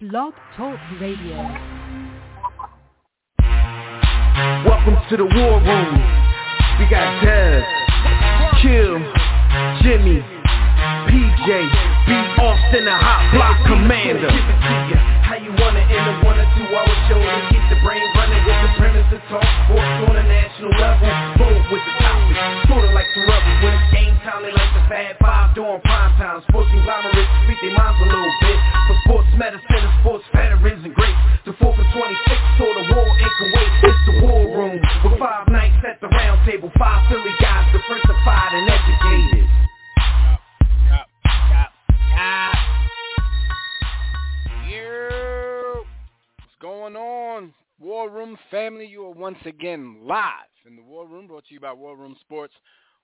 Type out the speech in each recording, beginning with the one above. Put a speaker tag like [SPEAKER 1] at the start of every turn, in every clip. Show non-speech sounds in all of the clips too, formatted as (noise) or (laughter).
[SPEAKER 1] Blog Talk Radio.
[SPEAKER 2] Welcome to the war room. We got Dev, Kill, Jimmy, PJ, B. Austin, the hot block commander. Give it to you how you want it in a one or two hour show to keep the brain running with the premise to talk sports on a national level. Bold with the it's game time. They like the Fab Five during prime time. Sports conglomerates speak their minds a little bit. For sports medicine and sports veterans and greats. The 4 for 26 or the war in Kuwait. It's the war room with five nights at the round table. Five Philly guys diversified and educated.
[SPEAKER 3] What's going on? War Room family, you are once again live in the War Room, brought to you by War Room Sports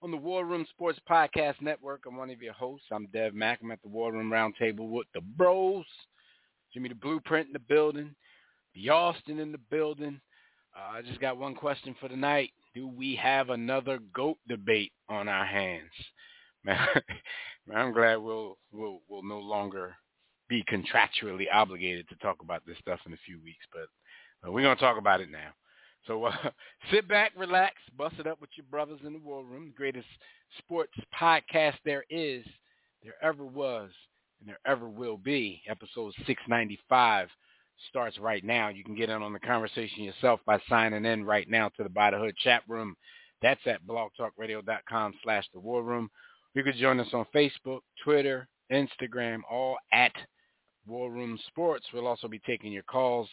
[SPEAKER 3] on the War Room Sports Podcast Network. I'm one of your hosts. I'm Dev Mack. I'm at the War Room Roundtable with the bros. Jimmy the Blueprint in the building. The Austin in the building. Uh, I just got one question for tonight. Do we have another GOAT debate on our hands? Man, (laughs) man I'm glad we'll, we'll, we'll no longer be contractually obligated to talk about this stuff in a few weeks, but uh, we're going to talk about it now. So uh, (laughs) sit back, relax, bust it up with your brothers in the war room. The greatest sports podcast there is, there ever was, and there ever will be. Episode 695 starts right now. You can get in on the conversation yourself by signing in right now to the By the Hood chat room. That's at blogtalkradio.com slash the war room. You can join us on Facebook, Twitter, Instagram, all at War Room Sports. We'll also be taking your calls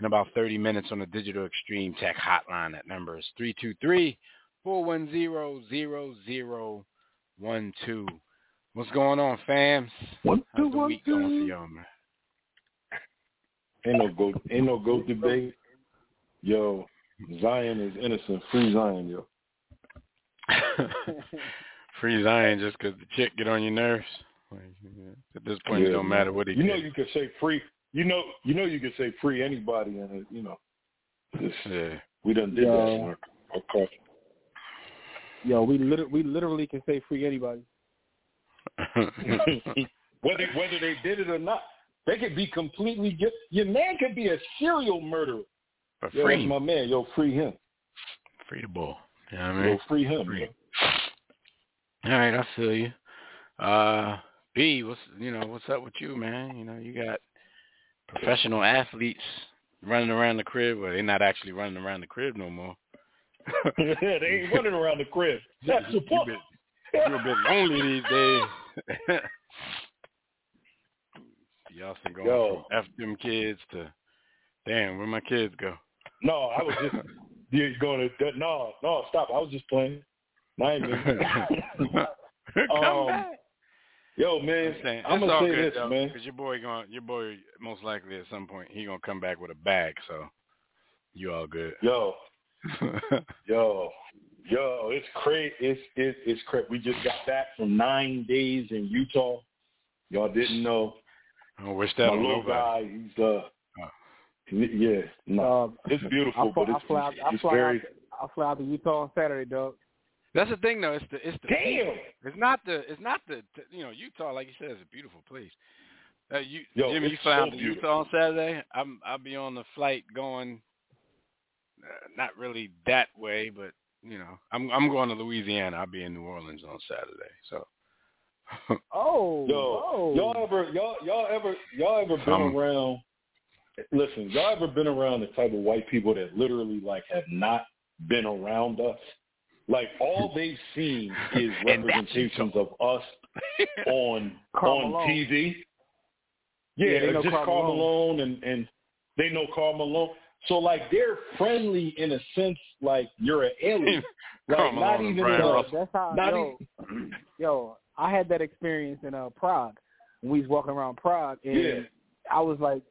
[SPEAKER 3] in about 30 minutes on the Digital Extreme Tech Hotline. That number is 323-410-0012. What's going on, fams?
[SPEAKER 4] One,
[SPEAKER 3] How's
[SPEAKER 4] two,
[SPEAKER 3] the week going for
[SPEAKER 4] two.
[SPEAKER 3] y'all, man?
[SPEAKER 4] Ain't no go, ain't no go debate. Yo, Zion is innocent. Free Zion, yo. (laughs)
[SPEAKER 3] Free Zion just 'cause the chick get on your nerves. Like, yeah, At this point, it don't
[SPEAKER 4] man.
[SPEAKER 3] matter what he
[SPEAKER 4] You know you could say free. You know you know you can say free anybody, and it, you know, this,
[SPEAKER 3] Yeah.
[SPEAKER 4] we done did that
[SPEAKER 5] Yo.
[SPEAKER 4] in our, our culture.
[SPEAKER 5] Yo, we liter- we literally can say free anybody. (laughs)
[SPEAKER 4] whether whether they did it or not, they could be completely. Get, your man could be a serial murderer.
[SPEAKER 3] For
[SPEAKER 4] Yo,
[SPEAKER 3] free.
[SPEAKER 4] that's my man. Yo, free him.
[SPEAKER 3] Free the ball. You know what I
[SPEAKER 4] Yo,
[SPEAKER 3] mean?
[SPEAKER 4] free him.
[SPEAKER 3] Free.
[SPEAKER 4] yo.
[SPEAKER 3] All right, I feel you. Uh, B, what's you know what's up with you, man? You know you got professional athletes running around the crib. Well, they're not actually running around the crib no more. (laughs)
[SPEAKER 4] yeah, they ain't running around the crib. That's the
[SPEAKER 3] you
[SPEAKER 4] point.
[SPEAKER 3] you're a bit lonely these days. (laughs) Y'all been going
[SPEAKER 4] Yo.
[SPEAKER 3] from F them kids to damn, where my kids go?
[SPEAKER 4] No, I was just (laughs) yeah, going to no, no, stop. I was just playing.
[SPEAKER 3] Come
[SPEAKER 4] Um,
[SPEAKER 3] back.
[SPEAKER 4] Yo, man,
[SPEAKER 3] I'm saying,
[SPEAKER 4] I'm gonna say
[SPEAKER 3] good
[SPEAKER 4] this,
[SPEAKER 3] though,
[SPEAKER 4] man.
[SPEAKER 3] because your boy going, your boy most likely at some point he gonna come back with a bag, so you all good.
[SPEAKER 4] Yo, (laughs) yo, yo, it's crazy. It's it, it's crazy. We just got back from nine days in Utah. Y'all didn't know.
[SPEAKER 3] I wish that
[SPEAKER 4] My little guy, he's uh,
[SPEAKER 3] Oh.
[SPEAKER 4] yeah, no,
[SPEAKER 5] Um,
[SPEAKER 4] it's beautiful,
[SPEAKER 5] I fly,
[SPEAKER 4] but it's,
[SPEAKER 5] I fly, out- I
[SPEAKER 4] it's
[SPEAKER 5] fly,
[SPEAKER 4] very.
[SPEAKER 5] out, I fly out to Utah on Saturday, dog.
[SPEAKER 3] That's the thing, though. It's the it's the
[SPEAKER 4] Damn.
[SPEAKER 3] It's not the it's not the you know Utah, like you said, is a beautiful place. Uh, you,
[SPEAKER 4] Yo,
[SPEAKER 3] Jimmy, you
[SPEAKER 4] it's
[SPEAKER 3] fly
[SPEAKER 4] so
[SPEAKER 3] out to
[SPEAKER 4] beautiful.
[SPEAKER 3] Utah on Saturday. I'm I'll be on the flight going, uh, not really that way, but you know, I'm I'm going to Louisiana. I'll be in New Orleans on Saturday. So (laughs)
[SPEAKER 5] Oh,
[SPEAKER 4] Yo,
[SPEAKER 5] oh.
[SPEAKER 4] y'all ever y'all y'all ever y'all ever been
[SPEAKER 3] Some.
[SPEAKER 4] around? Listen, y'all ever been around the type of white people that literally like have not been around us? Like all they've seen (laughs) is representations of us on (laughs)
[SPEAKER 5] Karl
[SPEAKER 4] on
[SPEAKER 5] Malone.
[SPEAKER 4] TV. Yeah,
[SPEAKER 5] Yeah,
[SPEAKER 4] just
[SPEAKER 5] Karl
[SPEAKER 4] Karl
[SPEAKER 5] Malone.
[SPEAKER 4] Malone and and they know Karl Malone. So like they're friendly in a sense, like you're an alien. (laughs)
[SPEAKER 3] Karl
[SPEAKER 4] Like not
[SPEAKER 3] Malone
[SPEAKER 4] even
[SPEAKER 3] Bryon
[SPEAKER 4] in a,
[SPEAKER 5] Yo,
[SPEAKER 3] Russell.
[SPEAKER 5] that's how.
[SPEAKER 4] not
[SPEAKER 5] Yo, (clears throat) yo, I had that experience in uh, Prague when we was walking around Prague, and
[SPEAKER 4] Yeah.
[SPEAKER 5] I was like,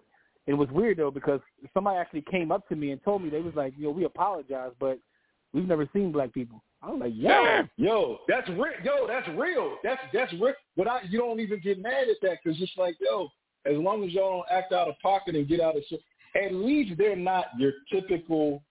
[SPEAKER 5] it was weird though because somebody actually came up to me and told me they was like, you know, we apologize, but we've never seen black people. I was like, yeah,
[SPEAKER 4] Yo, that's real. Yo, that's real. That's that's real. But I, you don't even get mad at that because it's like, yo, as long as y'all don't act out of pocket and get out of, shit, at least they're not your typical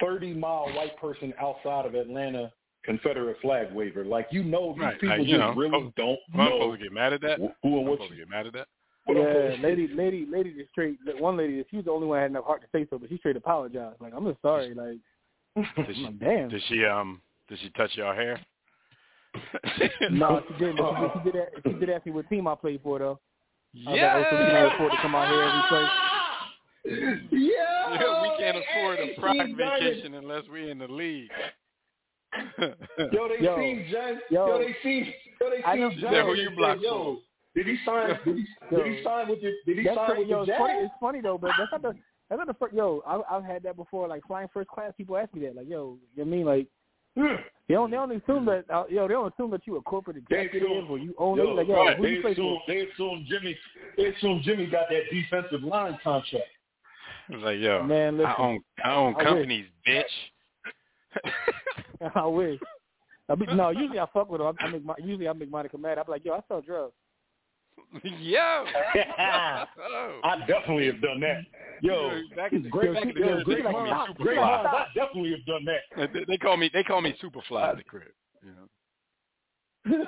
[SPEAKER 4] thirty mile white person outside of Atlanta Confederate flag waver. Like you know, these
[SPEAKER 3] Right,
[SPEAKER 4] people
[SPEAKER 3] like, you
[SPEAKER 4] just
[SPEAKER 3] know,
[SPEAKER 4] really
[SPEAKER 3] oh,
[SPEAKER 4] don't
[SPEAKER 3] Am I
[SPEAKER 4] know
[SPEAKER 3] supposed to get mad at that?
[SPEAKER 4] who and
[SPEAKER 3] Am I
[SPEAKER 4] what.
[SPEAKER 3] supposed to get mad at that?
[SPEAKER 4] what
[SPEAKER 5] yeah, lady, lady, lady, just straight. One lady, she was the only one that had enough heart to say so, but she straight apologized. Like, I'm just sorry. Like,
[SPEAKER 3] Did (laughs) she,
[SPEAKER 5] damn.
[SPEAKER 3] did she um did she touch your hair? (laughs)
[SPEAKER 5] No, she didn't. But she, she did. a- She did ask me what team I played for, though. I
[SPEAKER 3] Yeah.
[SPEAKER 5] like, so we can afford to come out here every play.
[SPEAKER 4] Yeah,
[SPEAKER 3] Yeah, we can't afford a
[SPEAKER 4] Hey,
[SPEAKER 3] Prague
[SPEAKER 4] Steve Diamond.
[SPEAKER 3] vacation unless we're in the league.
[SPEAKER 4] Yo, they
[SPEAKER 5] Yo.
[SPEAKER 4] seen John.
[SPEAKER 5] Yo.
[SPEAKER 4] Yo, they seen. Yo, they
[SPEAKER 5] I know-
[SPEAKER 4] seen
[SPEAKER 5] Yeah,
[SPEAKER 4] John.
[SPEAKER 3] who you
[SPEAKER 4] they
[SPEAKER 3] blocked
[SPEAKER 4] said, Yo, did he sign? (laughs) Did he? Did he sign with your? Did he
[SPEAKER 5] That's
[SPEAKER 4] sign
[SPEAKER 5] crazy.
[SPEAKER 4] with
[SPEAKER 5] Yo,
[SPEAKER 4] the
[SPEAKER 5] it's funny. It's funny though, but that's not the. That's not the first. Yo, I, I've had that before. Like flying first class, people ask me that. Like, yo, you know what I mean like. They don't. They don't assume that. Uh, yo, they don't assume that you a corporate
[SPEAKER 4] They
[SPEAKER 5] executive
[SPEAKER 4] assume-
[SPEAKER 5] or you own
[SPEAKER 4] Yo,
[SPEAKER 5] it. Like, yo,
[SPEAKER 4] right. they
[SPEAKER 5] you
[SPEAKER 4] assume,
[SPEAKER 5] for?
[SPEAKER 4] they assume Jimmy. They assume Jimmy got that defensive line contract.
[SPEAKER 3] It's like, yo,
[SPEAKER 5] Man, listen,
[SPEAKER 3] I own I own
[SPEAKER 5] I wish.
[SPEAKER 3] companies, bitch. (laughs)
[SPEAKER 5] I wish. I be, (laughs) no, usually I fuck with her. I, I make my, usually I make Monica mad. I'm like, yo, I sell drugs. (laughs)
[SPEAKER 3] yo. (laughs)
[SPEAKER 4] I definitely have done that. Yo,
[SPEAKER 3] back in the,
[SPEAKER 4] great,
[SPEAKER 3] back in the
[SPEAKER 4] yo,
[SPEAKER 3] day,
[SPEAKER 4] great
[SPEAKER 3] they call me Superfly.
[SPEAKER 4] great minds. I definitely have done that.
[SPEAKER 3] They- They call me they call me Superfly at the crib. You know.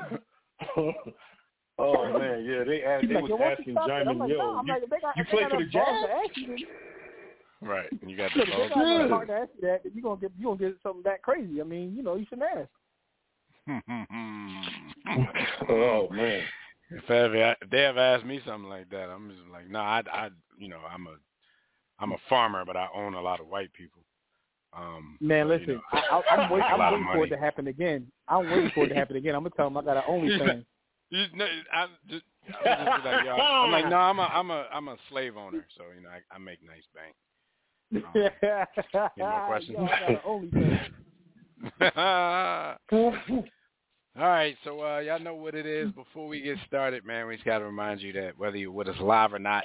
[SPEAKER 3] (laughs)
[SPEAKER 4] oh man, yeah, they asked. They
[SPEAKER 5] like,
[SPEAKER 4] was
[SPEAKER 5] yo, what's the
[SPEAKER 4] asking
[SPEAKER 5] stuff? And I'm
[SPEAKER 4] Jimmy,
[SPEAKER 5] like,
[SPEAKER 4] yo,
[SPEAKER 5] no.
[SPEAKER 4] You,
[SPEAKER 5] like, if got,
[SPEAKER 4] you play for the
[SPEAKER 5] enough
[SPEAKER 4] Jazz?
[SPEAKER 5] to ask you, then-
[SPEAKER 3] Right. And you got the
[SPEAKER 5] Look, if they
[SPEAKER 3] balls.
[SPEAKER 5] got enough heart to ask you that, then you gonna get you gonna get something that crazy. I mean, you know, you shouldn't ask.
[SPEAKER 4] oh man.
[SPEAKER 3] If ever if they ever ask me something like that, I'm just like, no, I, I, you know, I'm a, I'm a farmer, but I own a lot of white people. Um,
[SPEAKER 5] Man,
[SPEAKER 3] so, you
[SPEAKER 5] listen,
[SPEAKER 3] know,
[SPEAKER 5] I, I'm, (laughs) wait, I'm waiting for it to happen again. I'm waiting for it to happen again. I'm gonna tell them I got an OnlyFans. (laughs)
[SPEAKER 3] You know, I just, I just like, I'm like, no, I'm a, I'm a, I'm a slave owner, so you know, I, I make nice bank. Um, more (laughs) questions?
[SPEAKER 5] Yo, I got an OnlyFans.
[SPEAKER 3] All right, so uh, y'all know what it is. Before we get started, man, we just got to remind you that whether you're with us live or not,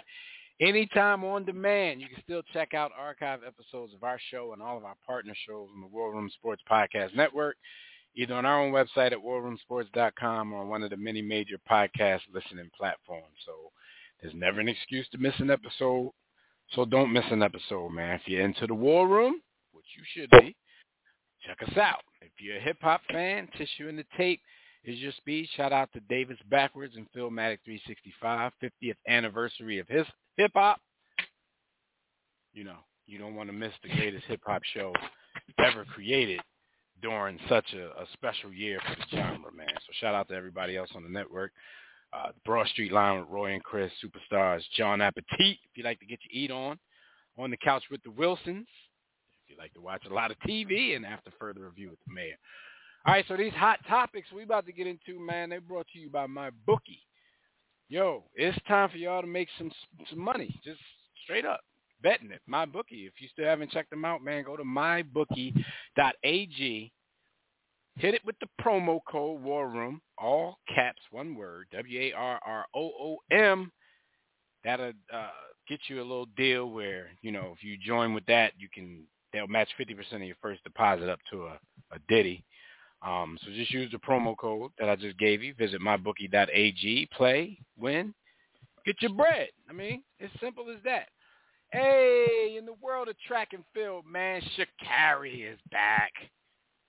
[SPEAKER 3] anytime on demand, you can still check out archive episodes of our show and all of our partner shows on the War Room Sports Podcast Network, either on our own website at warroomsports.com or on one of the many major podcast listening platforms. So there's never an excuse to miss an episode. So don't miss an episode, man. If you're into the War Room, which you should be, check us out. If you're a hip-hop fan, Tissue in the Tape is your speed. Shout out to Davis Backwards and Philmatic 365, 50th anniversary of his hip-hop. You know, you don't want to miss the greatest hip-hop show ever created during such a, a special year for the genre, man. So shout out to everybody else on the network. Uh, the Broad Street Line with Roy and Chris, superstars, John Appetit, if you'd like to get your eat on. On the Couch with the Wilsons, you like to watch a lot of TV, and after further review with the mayor. All right, so these hot topics we about to get into, man, they brought to you by my bookie. Yo, it's time for y'all to make some some money, just straight up betting it. My bookie. If you still haven't checked them out, man, go to mybookie.ag. Hit it with the promo code War Room, all caps, one word, W A R R O O M. That'll uh, get you a little deal where you know if you join with that, you can they'll match fifty percent of your first deposit up to a, a ditty. Um, so just use the promo code that I just gave you. Visit mybookie.ag, play, win, get your bread. I mean, it's simple as that. Hey, in the world of track and field, man, Sha'Carri is back.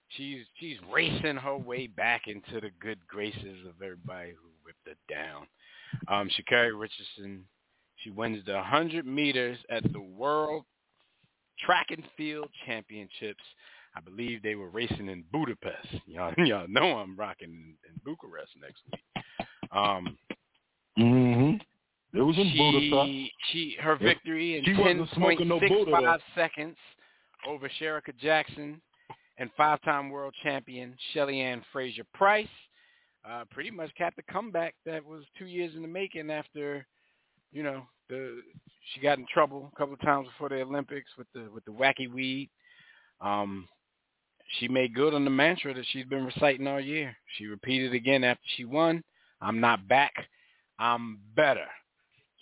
[SPEAKER 3] She's she's racing her way back into the good graces of everybody who whipped her down. Um, Sha'Carri Richardson, she wins the 100 meters at the World Track and Field Championships. I believe they were racing in Budapest. (laughs) Y'all, y'all know I'm rocking in, in Bucharest next week. Um,
[SPEAKER 4] Mm-hmm. It was in
[SPEAKER 3] she,
[SPEAKER 4] Budapest.
[SPEAKER 3] she her victory in
[SPEAKER 4] wasn't smoking no
[SPEAKER 3] 10.65 seconds over Shericka Jackson and five-time world champion Shelly Ann Fraser Pryce uh, pretty much capped the comeback that was two years in the making after, you know, the she got in trouble a couple of times before the Olympics with the with the wacky weed. Um, she made good on the mantra that she's been reciting all year. She repeated again after she won. I'm not back. I'm better.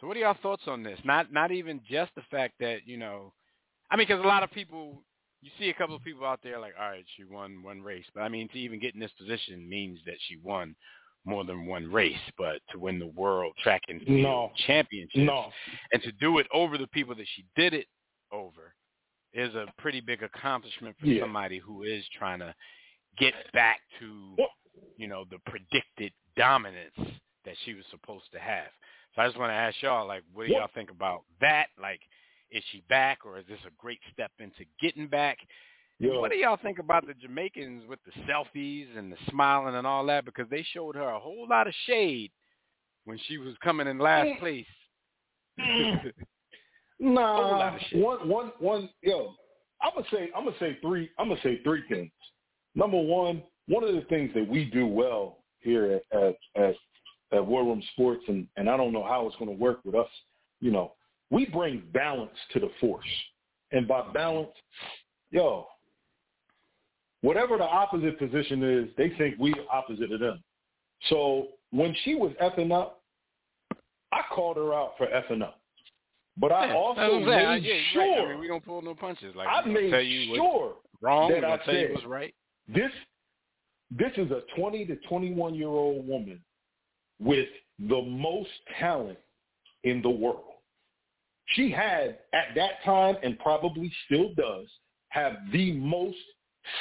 [SPEAKER 3] So what are y'all thoughts on this? Not not even just the fact that you know, I mean, because a lot of people, you see a couple of people out there like, all right, she won one race, but I mean, to even get in this position means that she won more than one race, but to win the world track and field
[SPEAKER 4] No.
[SPEAKER 3] championship
[SPEAKER 4] No.
[SPEAKER 3] and to do it over the people that she did it over is a pretty big accomplishment for
[SPEAKER 4] Yeah.
[SPEAKER 3] somebody who is trying to get back to you know the predicted dominance that she was supposed to have. So I just want to ask y'all, like, what do y'all think about that? Like, is she back, or is this a great step into getting back?
[SPEAKER 4] Yo,
[SPEAKER 3] What do y'all think about the Jamaicans with the selfies and the smiling and all that? Because they showed her a whole lot of shade when she was coming in last
[SPEAKER 4] Mm.
[SPEAKER 3] place. (laughs)
[SPEAKER 4] Nah,
[SPEAKER 3] lot of shit.
[SPEAKER 4] one, one, one. Yo, I'm gonna say, I'm gonna say three. I'm gonna say three things. Number one, one of the things that we do well here at at at, at War Room Sports, and and I don't know how it's gonna work with us. You know, we bring balance to the force, and by balance, yo, whatever the opposite position is, they think we opposite of them. So when she was effing up, I called her out for effing up. But I
[SPEAKER 3] Yeah,
[SPEAKER 4] also
[SPEAKER 3] that's what I'm saying. I-
[SPEAKER 4] made
[SPEAKER 3] yeah,
[SPEAKER 4] sure
[SPEAKER 3] right. I mean, we don't pull no punches. Like
[SPEAKER 4] I made
[SPEAKER 3] tell you
[SPEAKER 4] sure
[SPEAKER 3] wrong.
[SPEAKER 4] that I
[SPEAKER 3] tell you
[SPEAKER 4] said-
[SPEAKER 3] what's right.
[SPEAKER 4] this this is a 20 to 21 year old woman with the most talent in the world. She had at that time and probably still does have the most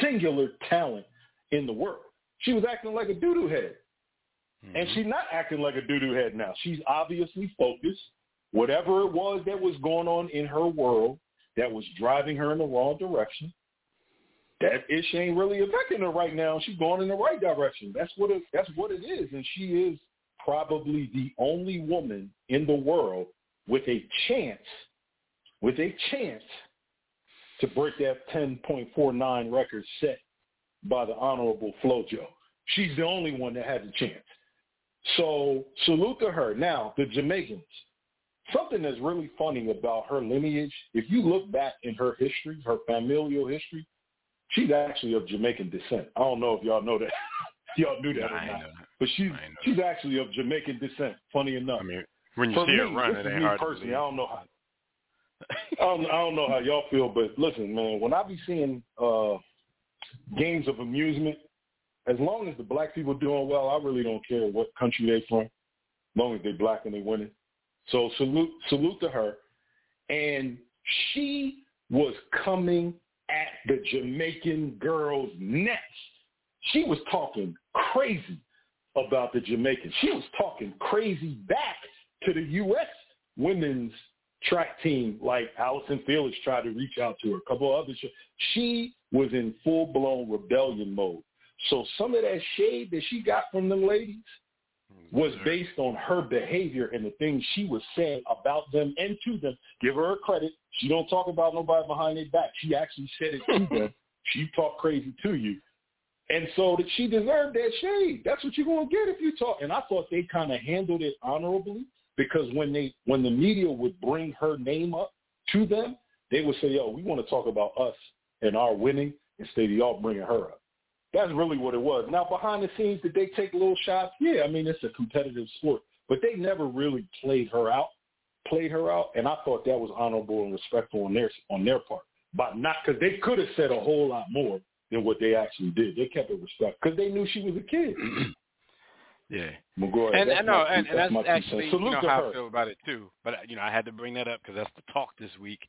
[SPEAKER 4] singular talent in the world. She was acting like a doo-doo head. And
[SPEAKER 3] Mhm.
[SPEAKER 4] she's not acting like a doo-doo head now. She's obviously focused. Whatever it was that was going on in her world that was driving her in the wrong direction, that ish ain't really affecting her right now. She's going in the right direction. That's what it, that's what it is. And she is probably the only woman in the world with a chance, with a chance to break that 10.49 record set by the Honorable Flojo. She's the only one that has a chance. So salute to her. Now, the Jamaicans. Something that's really funny about her lineage, if you look back in her history, her familial history, she's actually of Jamaican descent. I don't know if y'all know that. (laughs) y'all knew that
[SPEAKER 3] Nah,
[SPEAKER 4] or not. But she's
[SPEAKER 3] I ain't know
[SPEAKER 4] she's actually of Jamaican descent, funny enough.
[SPEAKER 3] I mean, when you
[SPEAKER 4] For
[SPEAKER 3] see
[SPEAKER 4] me,
[SPEAKER 3] her run, it ain't hard to
[SPEAKER 4] personally. I don't know how I don't, I don't know how y'all feel, but listen, man, when I be seeing uh games of amusement, as long as the black people doing well, I really don't care what country they from, as long as they black and they winning. So salute salute to her. And she was coming at the Jamaican girls' necks. She was talking crazy about the Jamaicans. She was talking crazy back to the U.S. women's track team, like Allyson Felix tried to reach out to her, a couple of others. She was in full-blown rebellion mode. So some of that shade that she got from them ladies was based on her behavior and the things she was saying about them and to them. Give her her credit. She don't talk about nobody behind their back. She actually said it to them. (laughs) She talked crazy to you. And so that she deserved that shade. That's what you're gonna get if you talk. And I thought they kind of handled it honorably because when they when the media would bring her name up to them, they would say, "Yo, we want to talk about us and our winning instead of y'all bringing her up." That's really what it was. Now behind the scenes, did they take little shots? Yeah, I mean it's a competitive sport, but they never really played her out, played her out, and I thought that was honorable and respectful on their on their part. But not because they could have said a whole lot more than what they actually did. They kept it respect because they knew she was a kid.
[SPEAKER 3] Yeah.
[SPEAKER 4] Well, go ahead.
[SPEAKER 3] And I know,
[SPEAKER 4] my two-
[SPEAKER 3] and, and that's
[SPEAKER 4] my
[SPEAKER 3] actually you know how
[SPEAKER 4] her.
[SPEAKER 3] I feel about it too. But you know, I had to bring that up because that's the talk this week.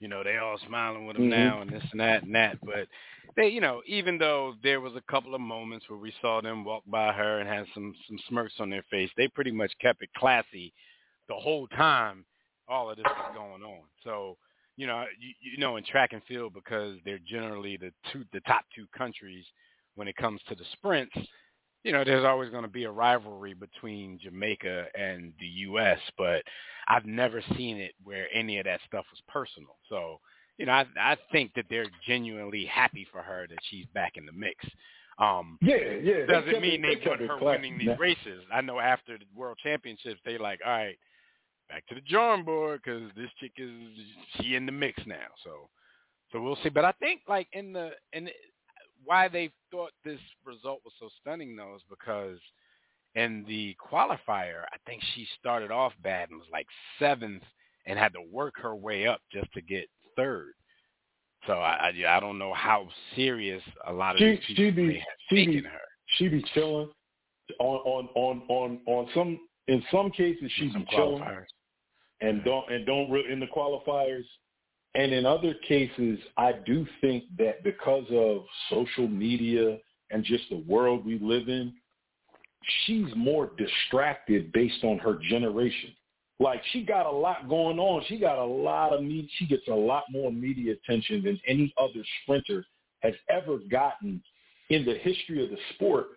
[SPEAKER 3] You know, they all smiling with him
[SPEAKER 4] Mhm.
[SPEAKER 3] now and this and that and that. But they, you know, even though there was a couple of moments where we saw them walk by her and had some some smirks on their face, they pretty much kept it classy the whole time all of this was going on. So you know, you, you know, in track and field because they're generally the two the top two countries when it comes to the sprints you know, there's always going to be a rivalry between Jamaica and the U.S., but I've never seen it where any of that stuff was personal. So, you know, I, I think that they're genuinely happy for her that she's back in the mix. Um,
[SPEAKER 4] Yeah, yeah.
[SPEAKER 3] doesn't mean they, want her winning these
[SPEAKER 4] Now-
[SPEAKER 3] races. I know after the World Championships, they like, all right, back to the drawing board because this chick is she in the mix now. So, so we'll see. But I think like in the in the, why they thought this result was so stunning though is because in the qualifier, I think she started off bad and was like seventh and had to work her way up just to get third. So I I, I don't know how serious a lot of
[SPEAKER 4] She-
[SPEAKER 3] these people
[SPEAKER 4] she be-
[SPEAKER 3] have
[SPEAKER 4] she be-
[SPEAKER 3] her.
[SPEAKER 4] She be chilling on on on on on some in some cases she
[SPEAKER 3] some
[SPEAKER 4] be chilling and don't and don't re- in the qualifiers. And in other cases, I do think that because of social media and just the world we live in, she's more distracted based on her generation. Like she got a lot going on. She got a lot of me. She gets a lot more media attention than any other sprinter has ever gotten in the history of the sport,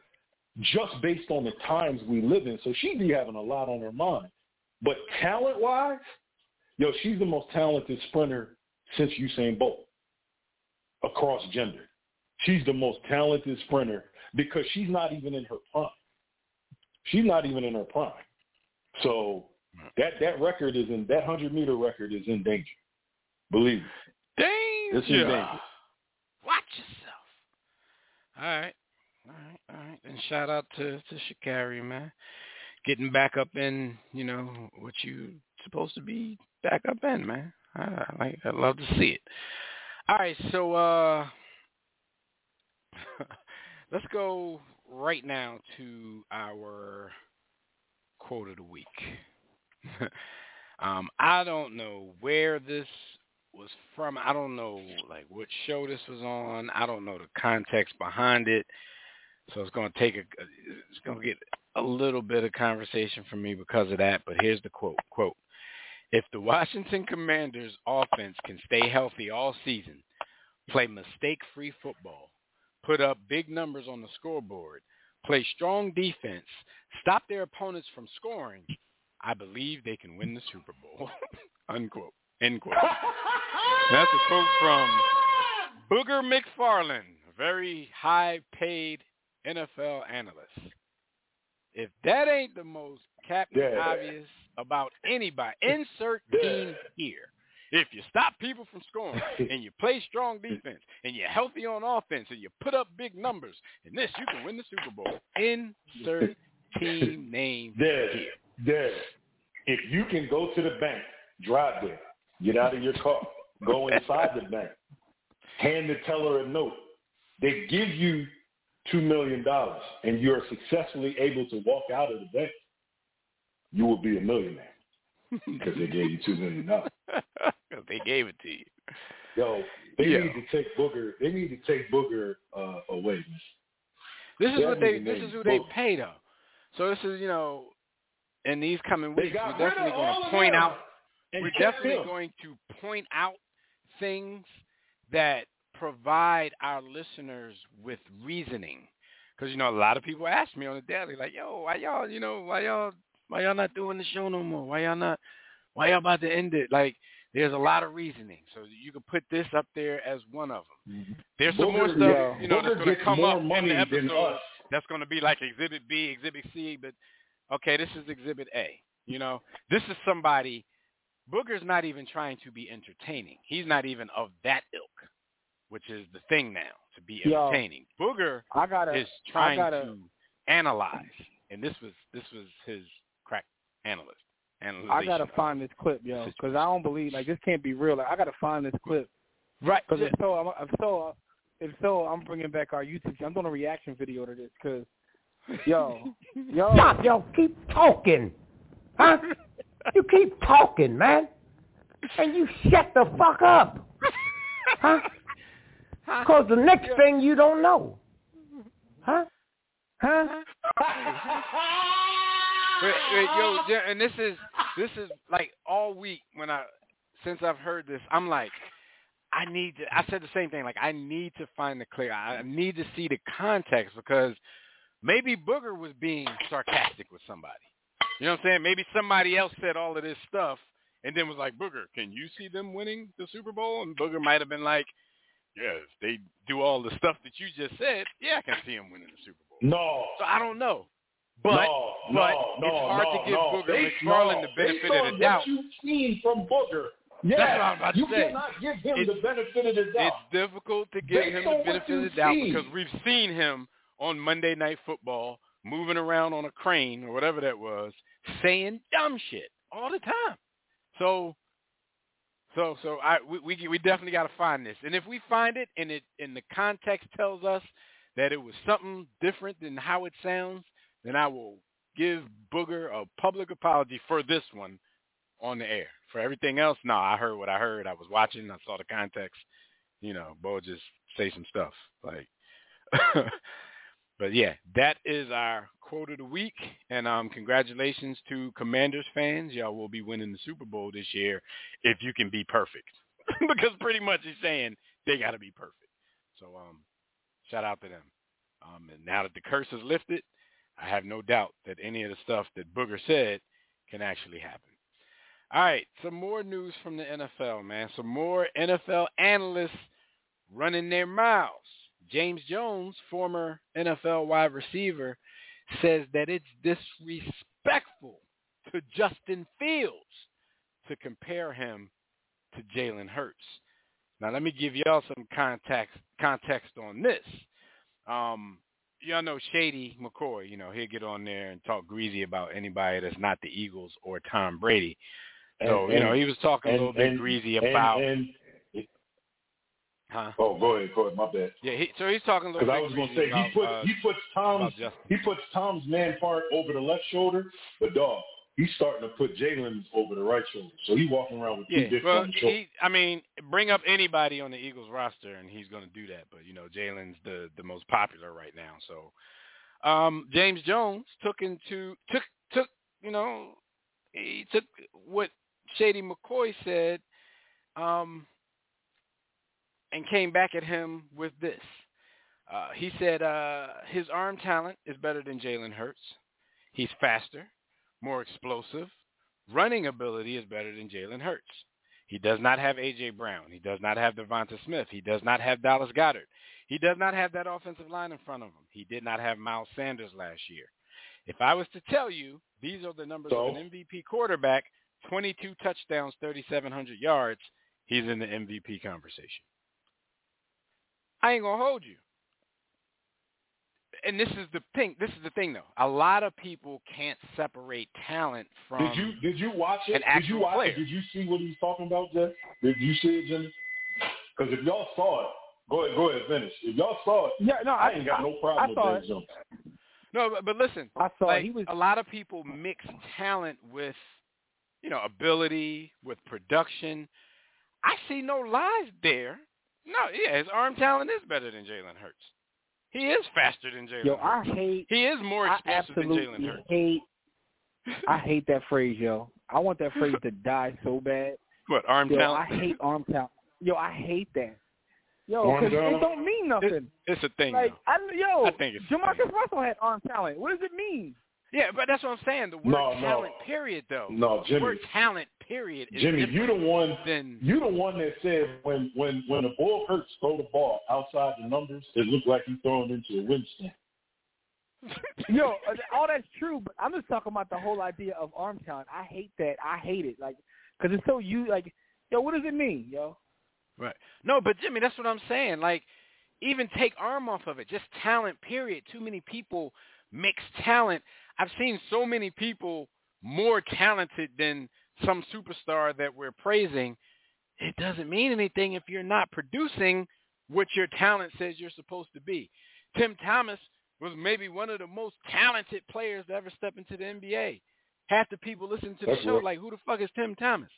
[SPEAKER 4] just based on the times we live in. So she be having a lot on her mind. But talent-wise, yo, she's the most talented sprinter since Usain Bolt across gender. She's the most talented sprinter because she's not even in her prime. She's not even in her prime. So that that record is in that hundred meter record is in danger. Believe me.
[SPEAKER 3] Danger.
[SPEAKER 4] It's in danger.
[SPEAKER 3] Watch yourself. All right. All right. All right. And shout out to to Sha'Carri, man. Getting back up in, you know, what you supposed to be back up in, man. I, I like I love to see it. All right, so uh (laughs) let's go right now to our quote of the week. (laughs) um, I don't know where this was from. I don't know like what show this was on. I don't know the context behind it. So it's going to take a it's going to get a little bit of conversation from me because of that, but here's the quote. Quote: If the Washington Commanders offense can stay healthy all season, play mistake-free football, put up big numbers on the scoreboard, play strong defense, stop their opponents from scoring, I believe they can win the Super Bowl. (laughs) Unquote. End quote. That's a quote from Booger McFarland, a very high-paid NFL analyst. If that ain't the most Captain
[SPEAKER 4] Yeah.
[SPEAKER 3] Obvious about anybody, (laughs) insert team here. If you stop people from scoring (laughs) and you play strong defense and you're healthy on offense and you put up big numbers and this, you can win the Super Bowl. Insert (laughs) team name
[SPEAKER 4] Dad,
[SPEAKER 3] here.
[SPEAKER 4] Dad, if you can go to the bank, drive there, get out of your car, go inside the bank, hand the teller a note. They give you two million dollars, and you're successfully able to walk out of the bank. You will be a millionaire because they gave you two million dollars. (laughs)
[SPEAKER 3] they gave it to you.
[SPEAKER 4] Yo, they
[SPEAKER 3] Yeah.
[SPEAKER 4] need to take Booger. They need to take Booger uh, away. man.
[SPEAKER 3] This is
[SPEAKER 4] That
[SPEAKER 3] what they.
[SPEAKER 4] nigga
[SPEAKER 3] This is who they pay though. So this is you know, in these coming weeks, we're definitely going to point out. We're definitely
[SPEAKER 4] him.
[SPEAKER 3] going to point out things that provide our listeners with reasoning. Because you know, a lot of people ask me on the daily, like, "Yo, why y'all, you know, why y'all, why y'all not doing the show no more? Why y'all not, why y'all about to end it?" Like, there's a lot of reasoning. So you can put this up there as one of them. Mm-hmm. There's some more stuff,
[SPEAKER 4] yeah,
[SPEAKER 3] you know, that's going to come up in the episode that's going to be like Exhibit B, Exhibit C, but okay, this is Exhibit A. You know, this is somebody. Booger's not even trying to be entertaining. He's not even of that ilk, which is the thing now to be
[SPEAKER 5] Yo.
[SPEAKER 3] entertaining. Booger
[SPEAKER 5] I gotta.
[SPEAKER 3] is trying
[SPEAKER 5] gotta-
[SPEAKER 3] to analyze, and this was this was his crack analyst.
[SPEAKER 5] I gotta
[SPEAKER 3] of
[SPEAKER 5] find this clip, yo, because I don't believe like this can't be real. Like I gotta find this clip.
[SPEAKER 3] Right.
[SPEAKER 5] Because if so, I'm, if so, if so, I'm bringing back our YouTube. I'm doing a reaction video to this. Because, yo, (laughs) yo,
[SPEAKER 6] Stop, yo. Keep talking. Huh? you keep talking, man. And you shut the fuck up. Huh? (laughs) Because the next thing you don't know. Huh? Huh? (laughs)
[SPEAKER 3] Wait, wait, yo, (laughs) and this is this is like all week when I since I've heard this, I'm like, I need to. I said the same thing. Like, I need to find the clear. I need to see the context because maybe Booger was being sarcastic with somebody. You know what I'm saying? Maybe somebody else said all of this stuff and then was like, Booger, can you see them winning the Super Bowl? And Booger might have been like, Yes, they do all the stuff that you just said. Yeah, I can see them winning the Super Bowl.
[SPEAKER 4] No.
[SPEAKER 3] So I don't know. But
[SPEAKER 4] no,
[SPEAKER 3] but
[SPEAKER 4] no,
[SPEAKER 3] it's hard to give. Booger
[SPEAKER 4] They-
[SPEAKER 3] McFarland the benefit of the doubt.
[SPEAKER 4] What you've seen from Booger. Yeah,
[SPEAKER 3] That's what I'm about to
[SPEAKER 4] you
[SPEAKER 3] say.
[SPEAKER 4] cannot give him
[SPEAKER 3] It's-
[SPEAKER 4] the benefit of the doubt.
[SPEAKER 3] It's difficult to give
[SPEAKER 4] Based
[SPEAKER 3] him the benefit of the doubt
[SPEAKER 4] seen.
[SPEAKER 3] because we've seen him on Monday Night Football moving around on a crane or whatever that was, saying dumb shit all the time. So, so, so I we we, we definitely got to find this, and if we find it and it and the context tells us that it was something different than how it sounds, then I will give Booger a public apology for this one on the air. For everything else, no, I heard what I heard. I was watching. I saw the context. You know, Bo just say some stuff like. (laughs) but yeah, that is our quote of the week, and um, congratulations to Commanders fans. Y'all will be winning the Super Bowl this year if you can be perfect, (laughs) because pretty much he's saying they got to be perfect. So um, shout out to them. Um, and now that the curse is lifted, I have no doubt that any of the stuff that Booger said can actually happen. All right, some more news from the NFL, man. Some more NFL analysts running their mouths. James Jones, former NFL wide receiver, says that it's disrespectful to Justin Fields to compare him to Jalen Hurts. Now, let me give y'all some context context on this. Um, y'all know Shady McCoy. You know he'll get on there and talk greasy about anybody that's not the Eagles or Tom Brady. So
[SPEAKER 4] And-
[SPEAKER 3] you know he was talking a little bit
[SPEAKER 4] and-
[SPEAKER 3] greasy about.
[SPEAKER 4] and-
[SPEAKER 3] huh?
[SPEAKER 4] oh, go ahead, go ahead. My bad.
[SPEAKER 3] Yeah, he, so he's talking a little
[SPEAKER 4] Because I was going to say
[SPEAKER 3] about,
[SPEAKER 4] he put
[SPEAKER 3] uh,
[SPEAKER 4] he puts Tom's he puts Tom's man part over the left shoulder, but dog, he's starting to put Jalen over the right shoulder. So he's walking around with two
[SPEAKER 3] Yeah, well,
[SPEAKER 4] on the shoulder.
[SPEAKER 3] he, I mean, bring up anybody on the Eagles roster, and he's going to do that. But you know, Jalen's the the most popular right now. So, um, James Jones took into took took you know he took what Shady McCoy said, um, and came back at him with this. Uh, he said uh, his arm talent is better than Jalen Hurts. He's faster, more explosive. Running ability is better than Jalen Hurts. He does not have A.J. Brown. He does not have DeVonta Smith. He does not have Dallas Goedert. He does not have that offensive line in front of him. He did not have Miles Sanders last year. If I was to tell you these are the numbers
[SPEAKER 4] So?
[SPEAKER 3] of an MVP quarterback, 22 touchdowns, 3,700 yards, he's in the MVP conversation. I ain't gonna hold you. And this is the thing. This is the thing, though. A lot of people can't separate talent from.
[SPEAKER 4] Did you did you watch it? Did you
[SPEAKER 3] actual
[SPEAKER 4] watch
[SPEAKER 3] player.
[SPEAKER 4] it? Did you see what he's talking about, Jeff? Did you see it, Jimmy? Because if y'all saw it, go ahead, go ahead, finish. If y'all saw it,
[SPEAKER 5] Yeah, no,
[SPEAKER 4] I
[SPEAKER 5] I,
[SPEAKER 4] ain't got no problem
[SPEAKER 5] saw
[SPEAKER 4] with James
[SPEAKER 5] it.
[SPEAKER 4] Jones.
[SPEAKER 3] No, but, but listen.
[SPEAKER 5] I saw
[SPEAKER 3] like,
[SPEAKER 5] he was
[SPEAKER 3] a lot of people mix talent with, you know, ability with production. I see no lies there. No, yeah, his arm talent is better than Jalen Hurts. He is faster than Jalen.
[SPEAKER 5] yo. I hate.
[SPEAKER 3] He is more
[SPEAKER 5] I
[SPEAKER 3] explosive than Jalen
[SPEAKER 5] absolutely
[SPEAKER 3] Hurts.
[SPEAKER 5] hate. (laughs) I hate that phrase, yo. I want that phrase to die so bad.
[SPEAKER 3] What arm
[SPEAKER 5] Yo,
[SPEAKER 3] talent?
[SPEAKER 5] I hate arm talent. Yo, I hate that. Yo, because it don't mean nothing.
[SPEAKER 3] It's a thing.
[SPEAKER 5] like,
[SPEAKER 3] though.
[SPEAKER 5] I, yo,
[SPEAKER 3] I think it's a
[SPEAKER 5] Jamarcus
[SPEAKER 3] thing.
[SPEAKER 5] Russell had arm talent. What does it mean?
[SPEAKER 3] Yeah, but that's what I'm saying. The word
[SPEAKER 4] No, no.
[SPEAKER 3] talent, period, though.
[SPEAKER 4] No,
[SPEAKER 3] The
[SPEAKER 4] Jimmy.
[SPEAKER 3] word talent, period, is
[SPEAKER 4] Jimmy, you the one.
[SPEAKER 3] than
[SPEAKER 4] You the one that said when when when the ball hurts, throw the ball outside the numbers. It looked like he's throwing into a wind (laughs) stand.
[SPEAKER 5] Yo, uh, all that's true, but I'm just talking about the whole idea of arm talent. I hate that. I hate it. Like, cause it's so you like, yo, what does it mean, yo?
[SPEAKER 3] Right. No, but Jimmy, that's what I'm saying. Like, even take arm off of it. Just talent, period. Too many people mix talent. I've seen so many people more talented than some superstar that we're praising. It doesn't mean anything if you're not producing what your talent says you're supposed to be. Tim Thomas was maybe one of the most talented players to ever step into the NBA. Half the people listening to the
[SPEAKER 4] That's
[SPEAKER 3] show
[SPEAKER 4] right.
[SPEAKER 3] like, who the fuck is Tim Thomas?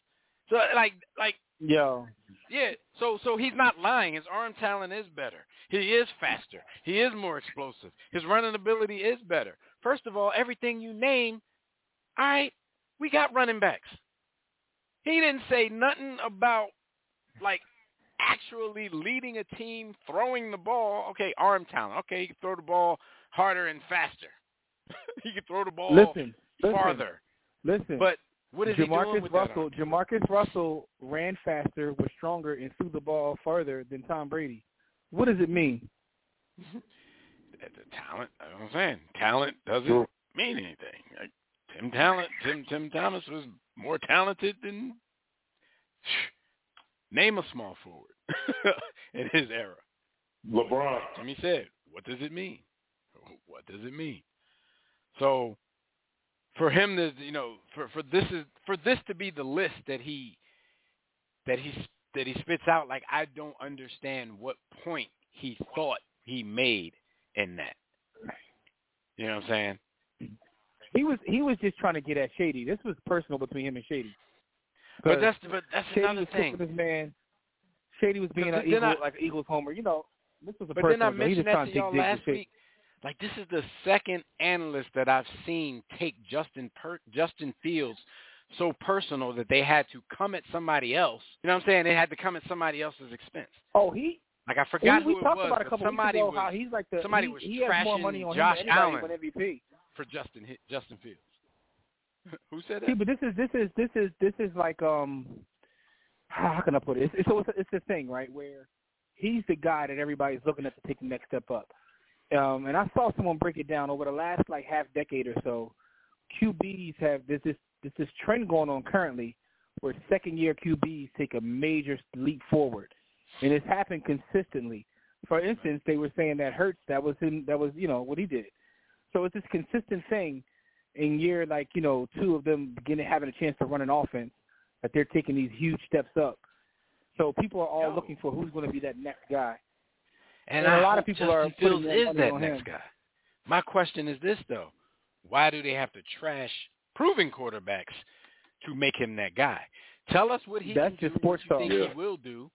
[SPEAKER 3] So like, like
[SPEAKER 5] Yo,
[SPEAKER 3] yeah, so so he's not lying. His arm talent is better. He is faster. He is more explosive. His running ability is better. First of all, everything you name, all right, we got running backs. He didn't say nothing about like actually leading a team, throwing the ball. Okay, arm talent. Okay, he can throw the ball harder and faster. (laughs) he can throw the ball
[SPEAKER 5] listen,
[SPEAKER 3] farther.
[SPEAKER 5] listen.
[SPEAKER 3] But what is he doing
[SPEAKER 5] Jamarcus
[SPEAKER 3] with that
[SPEAKER 5] Russell? Jamarcus Russell ran faster, was stronger, and threw the ball further than Tom Brady. What does it mean? (laughs)
[SPEAKER 3] talent. That's what I'm saying. Talent doesn't
[SPEAKER 4] True.
[SPEAKER 3] mean anything. Like, Tim Talent, Tim Tim Thomas was more talented than name a small forward (laughs) in his era.
[SPEAKER 4] LeBron.
[SPEAKER 3] Jimmy said, "What does it mean? What does it mean?" So for him to you know for for this is for this to be the list that he that he that he spits out like I don't understand what point he thought he made in that. You know what I'm saying?
[SPEAKER 5] He was he was just trying to get at Shady. This was personal between him and Shady.
[SPEAKER 3] But that's but that's
[SPEAKER 5] Shady
[SPEAKER 3] another
[SPEAKER 5] was
[SPEAKER 3] thing.
[SPEAKER 5] This man, Shady was being
[SPEAKER 3] But
[SPEAKER 5] an Eagle,
[SPEAKER 3] I-
[SPEAKER 5] like an Eagles homer. You know, this was a
[SPEAKER 3] But
[SPEAKER 5] personal.
[SPEAKER 3] then I mentioned that to
[SPEAKER 5] to
[SPEAKER 3] y'all last week. Like this is the second analyst that I've seen take Justin per- Justin Fields so personal that they had to come at somebody else. You know what I'm saying? They had to come at somebody else's expense.
[SPEAKER 5] Oh, he.
[SPEAKER 3] Like I forgot
[SPEAKER 5] we,
[SPEAKER 3] who
[SPEAKER 5] we
[SPEAKER 3] it
[SPEAKER 5] talked
[SPEAKER 3] was,
[SPEAKER 5] about a couple
[SPEAKER 3] somebody
[SPEAKER 5] weeks ago
[SPEAKER 3] was
[SPEAKER 5] how he's like the
[SPEAKER 3] somebody
[SPEAKER 5] he,
[SPEAKER 3] was
[SPEAKER 5] he has more money on
[SPEAKER 3] Josh
[SPEAKER 5] him than anybody
[SPEAKER 3] Allen.
[SPEAKER 5] MVP.
[SPEAKER 3] for Justin Justin Fields. (laughs) who said
[SPEAKER 5] See, but this is this is this is this is like um, how can I put it? It's, it's it's the thing, right? Where he's the guy that everybody's looking at to take the next step up. Um, and I saw someone break it down over the last like half decade or so. QBs have there's this there's this trend going on currently where second year QBs take a major leap forward, and it's happened consistently. For instance, they were saying that Hurts that was in that was you know what he did. So it's this consistent thing in year like you know two of them beginning having a chance to run an offense that they're taking these huge steps up. So people are all
[SPEAKER 3] Yo.
[SPEAKER 5] looking for who's going to be that next guy.
[SPEAKER 3] And,
[SPEAKER 5] And
[SPEAKER 3] I
[SPEAKER 5] a lot of people
[SPEAKER 3] Justin
[SPEAKER 5] are putting
[SPEAKER 3] Fields
[SPEAKER 5] their
[SPEAKER 3] is that
[SPEAKER 5] on
[SPEAKER 3] next
[SPEAKER 5] him.
[SPEAKER 3] guy. My question is this though: Why do they have to trash proven quarterbacks to make him that guy? Tell us what he
[SPEAKER 5] That's
[SPEAKER 3] can
[SPEAKER 5] just
[SPEAKER 3] do,
[SPEAKER 5] sports
[SPEAKER 3] what you
[SPEAKER 5] talk.
[SPEAKER 3] think
[SPEAKER 4] Yeah.
[SPEAKER 3] he will do,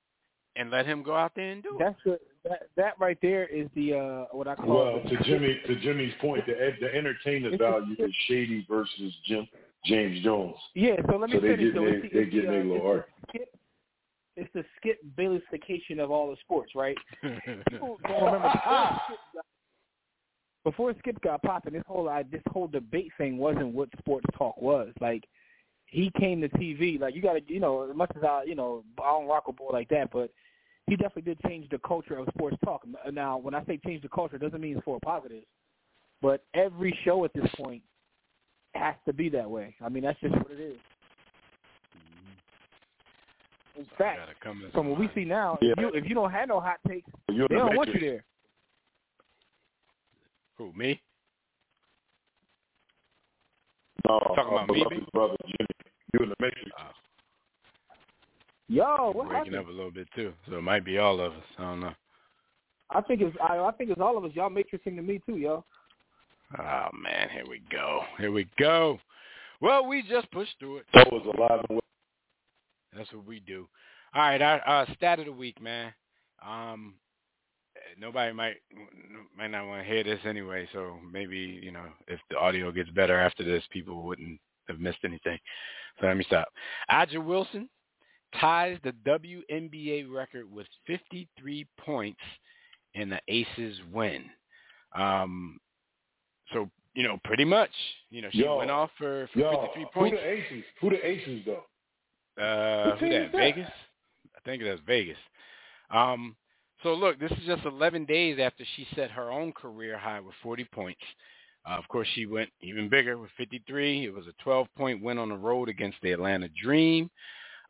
[SPEAKER 3] and let him go out there and do it.
[SPEAKER 5] That's the, that that right there is the uh what I call
[SPEAKER 4] Well,
[SPEAKER 5] the-
[SPEAKER 4] to Jimmy to Jimmy's point, the the entertainment value is Shady versus Jim James Jones.
[SPEAKER 5] Yeah, so let me
[SPEAKER 4] So they
[SPEAKER 5] finish.
[SPEAKER 4] get
[SPEAKER 5] So
[SPEAKER 4] they,
[SPEAKER 5] it's the,
[SPEAKER 4] they get
[SPEAKER 5] the,
[SPEAKER 4] their
[SPEAKER 5] uh,
[SPEAKER 4] little
[SPEAKER 5] it's
[SPEAKER 4] art.
[SPEAKER 5] the skip, it's the skip Baylessification of all the sports, right? (laughs) People don't remember before Skip got- before Skip got popping. This whole uh, this whole debate thing wasn't what sports talk was. Like he came to TV. Like you got to, you know, as much as I, you know, I don't rock a boy like that, but he definitely did change the culture of sports talk. Now, when I say change the culture, it doesn't mean it's for a positive. But every show at this point has to be that way. I mean, that's just what it is. In fact,
[SPEAKER 3] Gotta come
[SPEAKER 5] from what we see now,
[SPEAKER 4] Yeah.
[SPEAKER 5] if you if you don't have no hot takes,
[SPEAKER 4] You're
[SPEAKER 5] they
[SPEAKER 4] the
[SPEAKER 5] don't want you
[SPEAKER 4] matrix.
[SPEAKER 5] there.
[SPEAKER 3] Who me?
[SPEAKER 4] No,
[SPEAKER 3] Talking
[SPEAKER 4] uh,
[SPEAKER 3] about me,
[SPEAKER 4] brother Jimmy. You're in the matrix.
[SPEAKER 3] Oh,
[SPEAKER 5] Yo, what
[SPEAKER 3] breaking
[SPEAKER 5] happened?
[SPEAKER 3] up a little bit too, so it might be all of us. I don't know.
[SPEAKER 5] I think it's I, I think it's all of us. Y'all matrixing to me too, y'all.
[SPEAKER 3] Oh man, here we go. Here we go. Well, we just pushed through it.
[SPEAKER 4] So was alive and well.
[SPEAKER 3] That's what we do. All right, our uh, stat of the week, man. Um, nobody might might not want to hear this anyway, so maybe you know if the audio gets better after this, people wouldn't have missed anything. So let me stop. A'ja Wilson ties the WNBA record with 53 points in the Aces win. Um, so you know, pretty much, you know, she
[SPEAKER 4] Yo,
[SPEAKER 3] went off for, for
[SPEAKER 4] Yo,
[SPEAKER 3] 53
[SPEAKER 4] who
[SPEAKER 3] points.
[SPEAKER 4] the aces? Who the aces though?
[SPEAKER 3] Uh, who that?
[SPEAKER 4] that?
[SPEAKER 3] Vegas? I think that's Vegas. Um, so look, this is just 11 days after she set her own career high with 40 points. Uh, of course, she went even bigger with 53. It was a 12-point win on the road against the Atlanta Dream.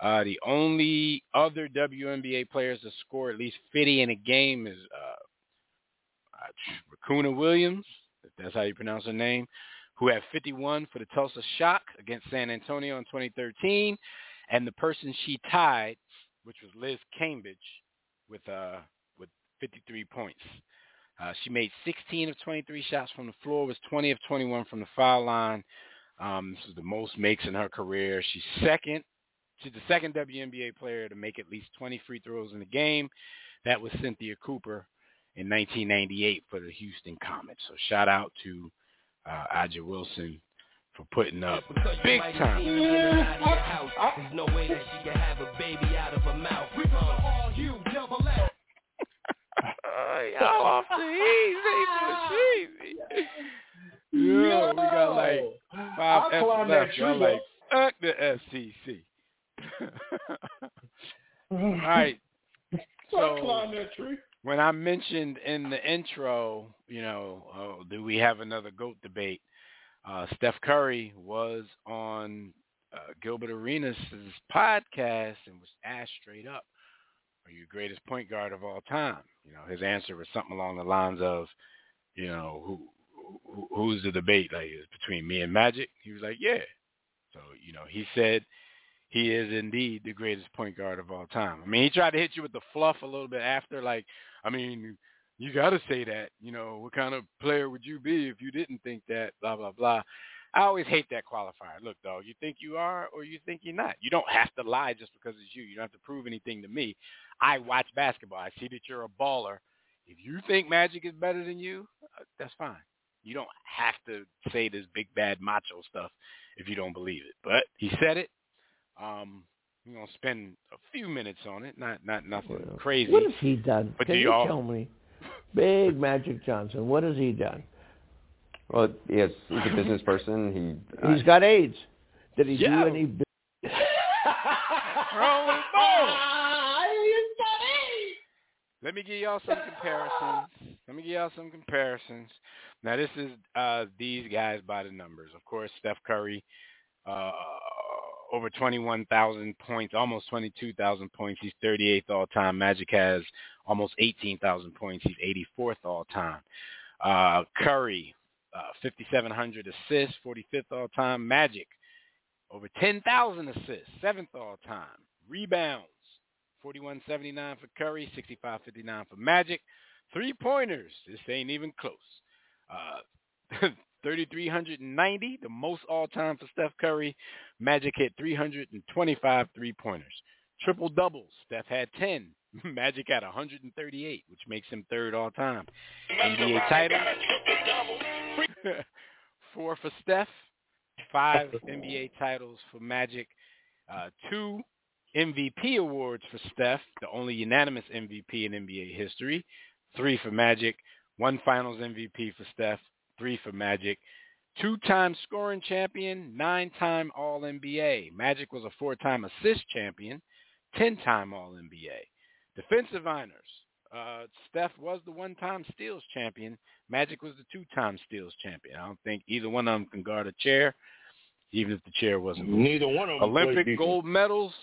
[SPEAKER 3] Uh, the only other WNBA players to score at least 50 in a game is uh, uh, Williams, if that's how you pronounce her name, who had 51 for the Tulsa Shock against San Antonio in 2013 and the person she tied, which was Liz Cambage, with uh with 53 points. Uh, she made 16 of 23 shots from the floor, was 20 of 21 from the foul line. Um, this is the most makes in her career. She's second. She's the second WNBA player to make at least 20 free throws in a game. That was Cynthia Cooper in 1998 for the Houston Comets. So shout out to uh, A'ja Wilson for putting up big time.
[SPEAKER 7] There's out of her mouth.
[SPEAKER 3] Y'all off the easy, (laughs) easy. Yo, we got like five
[SPEAKER 4] I'll
[SPEAKER 3] F's left. Y'all like, fuck the SEC. (laughs) All right. (laughs)
[SPEAKER 4] So,
[SPEAKER 3] So
[SPEAKER 4] climb that tree.
[SPEAKER 3] when I mentioned in the intro, you know, oh, do we have another GOAT debate? Uh, Steph Curry was on uh, Gilbert Arenas' podcast and was asked straight up, are you the greatest point guard of all time? You know, his answer was something along the lines of, you know, who who, who's the debate? Like, is between me and Magic? He was like, yeah. So, you know, he said he is indeed the greatest point guard of all time. I mean, he tried to hit you with the fluff a little bit after, like, I mean, you got to say that. You know, what kind of player would you be if you didn't think that? Blah blah blah. I always hate that qualifier. Look, dog, you think you are or you think you're not. You don't have to lie just because it's you. You don't have to prove anything to me. I watch basketball. I see that you're a baller. If you think Magic is better than you, uh, that's fine. You don't have to say this big bad macho stuff if you don't believe it. But he said it. Um, we're gonna spend a few minutes on it. Not not nothing crazy.
[SPEAKER 6] What has he done?
[SPEAKER 3] But
[SPEAKER 6] Can
[SPEAKER 3] do
[SPEAKER 6] you
[SPEAKER 3] y'all-
[SPEAKER 6] tell me? Big Magic Johnson. What has he done?
[SPEAKER 8] Well, yes, he's a business person. He (laughs)
[SPEAKER 6] He's got AIDS. Did he
[SPEAKER 3] Yeah.
[SPEAKER 6] do any? bu- (laughs)
[SPEAKER 3] Rolling (laughs) ball. Let me give y'all some comparisons. Let me give y'all some comparisons. Now this is uh, these guys by the numbers. Of course, Steph Curry, uh, over 21,000 points, almost 22,000 points. He's 38th all time. Magic has almost 18,000 points. He's 84th all time. Uh, Curry, uh, 5,700 assists, 45th all time. Magic, over 10,000 assists, seventh all time. Rebounds, 41.79 for Curry, 65.59 for Magic. Three pointers, this ain't even close. Uh, (laughs) 3,390, the most all time for Steph Curry. Magic hit 325 three pointers. Triple doubles, Steph had 10. (laughs) Magic at 138, which makes him third all time. NBA titles, (laughs) four for Steph, five NBA titles for Magic, uh, two MVP awards for Steph, the only unanimous MVP in NBA history, three for Magic, one Finals MVP for Steph, three for Magic, two-time scoring champion, nine-time All-NBA. Magic was a four-time assist champion, ten-time All-NBA. Defensive honors. Uh, Steph was the one-time steals champion. Magic was the two-time steals champion. I don't think either one of them can guard a chair, even if the chair wasn't moving.
[SPEAKER 4] Neither one of them
[SPEAKER 3] Olympic gold medals.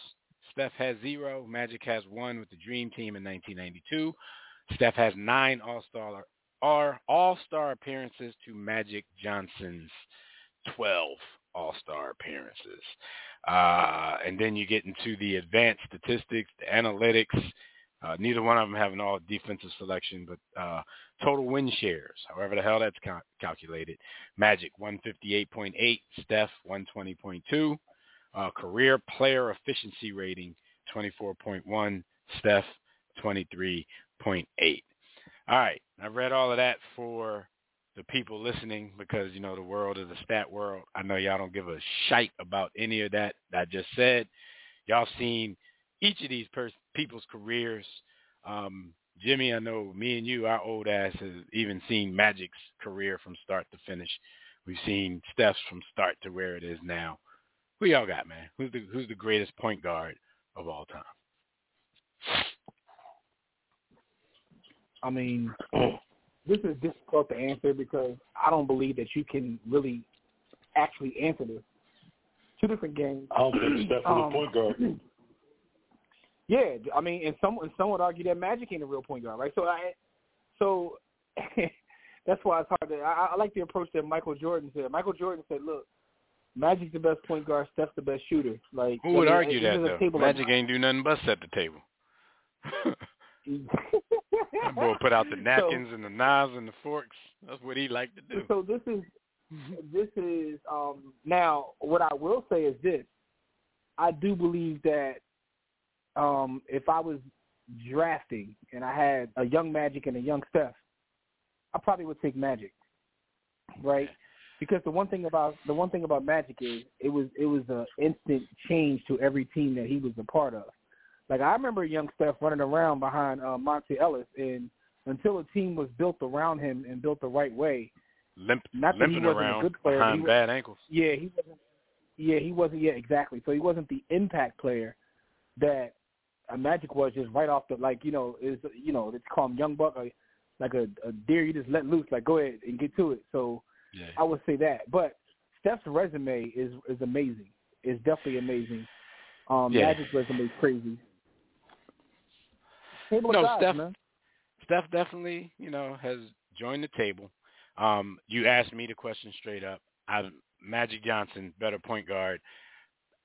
[SPEAKER 3] Steph has zero. Magic has one with the Dream Team in 1992. Steph has nine All-Star are All-Star appearances to Magic Johnson's 12 All-Star appearances. Uh, and then you get into the advanced statistics, the analytics. Uh, neither one of them have an all defensive selection, but uh, total win shares, however the hell that's cal- calculated. Magic 158.8, Steph 120.2. Uh, career player efficiency rating 24.1, Steph 23.8. All right, I've read all of that for the people listening because you know the world is a stat world. I know y'all don't give a shite about any of that I just said. Y'all seen each of these pers- people's careers. Um, Jimmy, I know me and you, our old ass, has even seen Magic's career from start to finish. We've seen Steph's from start to where it is now. Who y'all got, man? Who's the who's the greatest point guard of all time?
[SPEAKER 5] I mean, this is difficult to answer because I don't believe that you can really actually answer this. Two different games.
[SPEAKER 4] I don't think Steph is
[SPEAKER 5] Um,
[SPEAKER 4] a point guard. (clears throat)
[SPEAKER 5] Yeah, I mean, and some and some would argue that Magic ain't a real point guard, right? So I, so (laughs) that's why it's hard to. I, I like the approach that Michael Jordan said. Michael Jordan said, "Look, Magic's the best point guard, Steph's the best shooter." Like
[SPEAKER 3] Who would
[SPEAKER 5] I mean,
[SPEAKER 3] argue that though?
[SPEAKER 5] table
[SPEAKER 3] Magic ain't do nothing but set the table. (laughs) That boy put out the napkins and the knives and the forks. That's what he liked to do.
[SPEAKER 5] So this is this is um now what I will say is this. I do believe that um if I was drafting and I had a young Magic and a young Steph, I probably would take Magic. Right? Because the one thing about the one thing about Magic is it was it was an instant change to every team that he was a part of. Like I remember young Steph running around behind uh, Monta Ellis and until a team was built around him and built the right way,
[SPEAKER 3] Limp,
[SPEAKER 5] not that he
[SPEAKER 3] limping
[SPEAKER 5] wasn't a
[SPEAKER 3] around
[SPEAKER 5] good player,
[SPEAKER 3] behind
[SPEAKER 5] he was-
[SPEAKER 3] bad ankles.
[SPEAKER 5] yeah, he wasn't. Yeah, he wasn't. Yeah, exactly. So he wasn't the impact player that a Magic was just right off the like. You know, is you know they call him young buck, or like a, a deer you just let loose. Like go ahead and get to it. So
[SPEAKER 3] Yeah.
[SPEAKER 5] I would say that. But Steph's resume is is amazing. It's definitely amazing. Um,
[SPEAKER 3] Yeah.
[SPEAKER 5] Magic's resume is crazy. Table
[SPEAKER 3] No, Steph-
[SPEAKER 5] man.
[SPEAKER 3] Steph definitely, you know, has joined the table. Um, you asked me the question straight up. I, Magic Johnson, better point guard.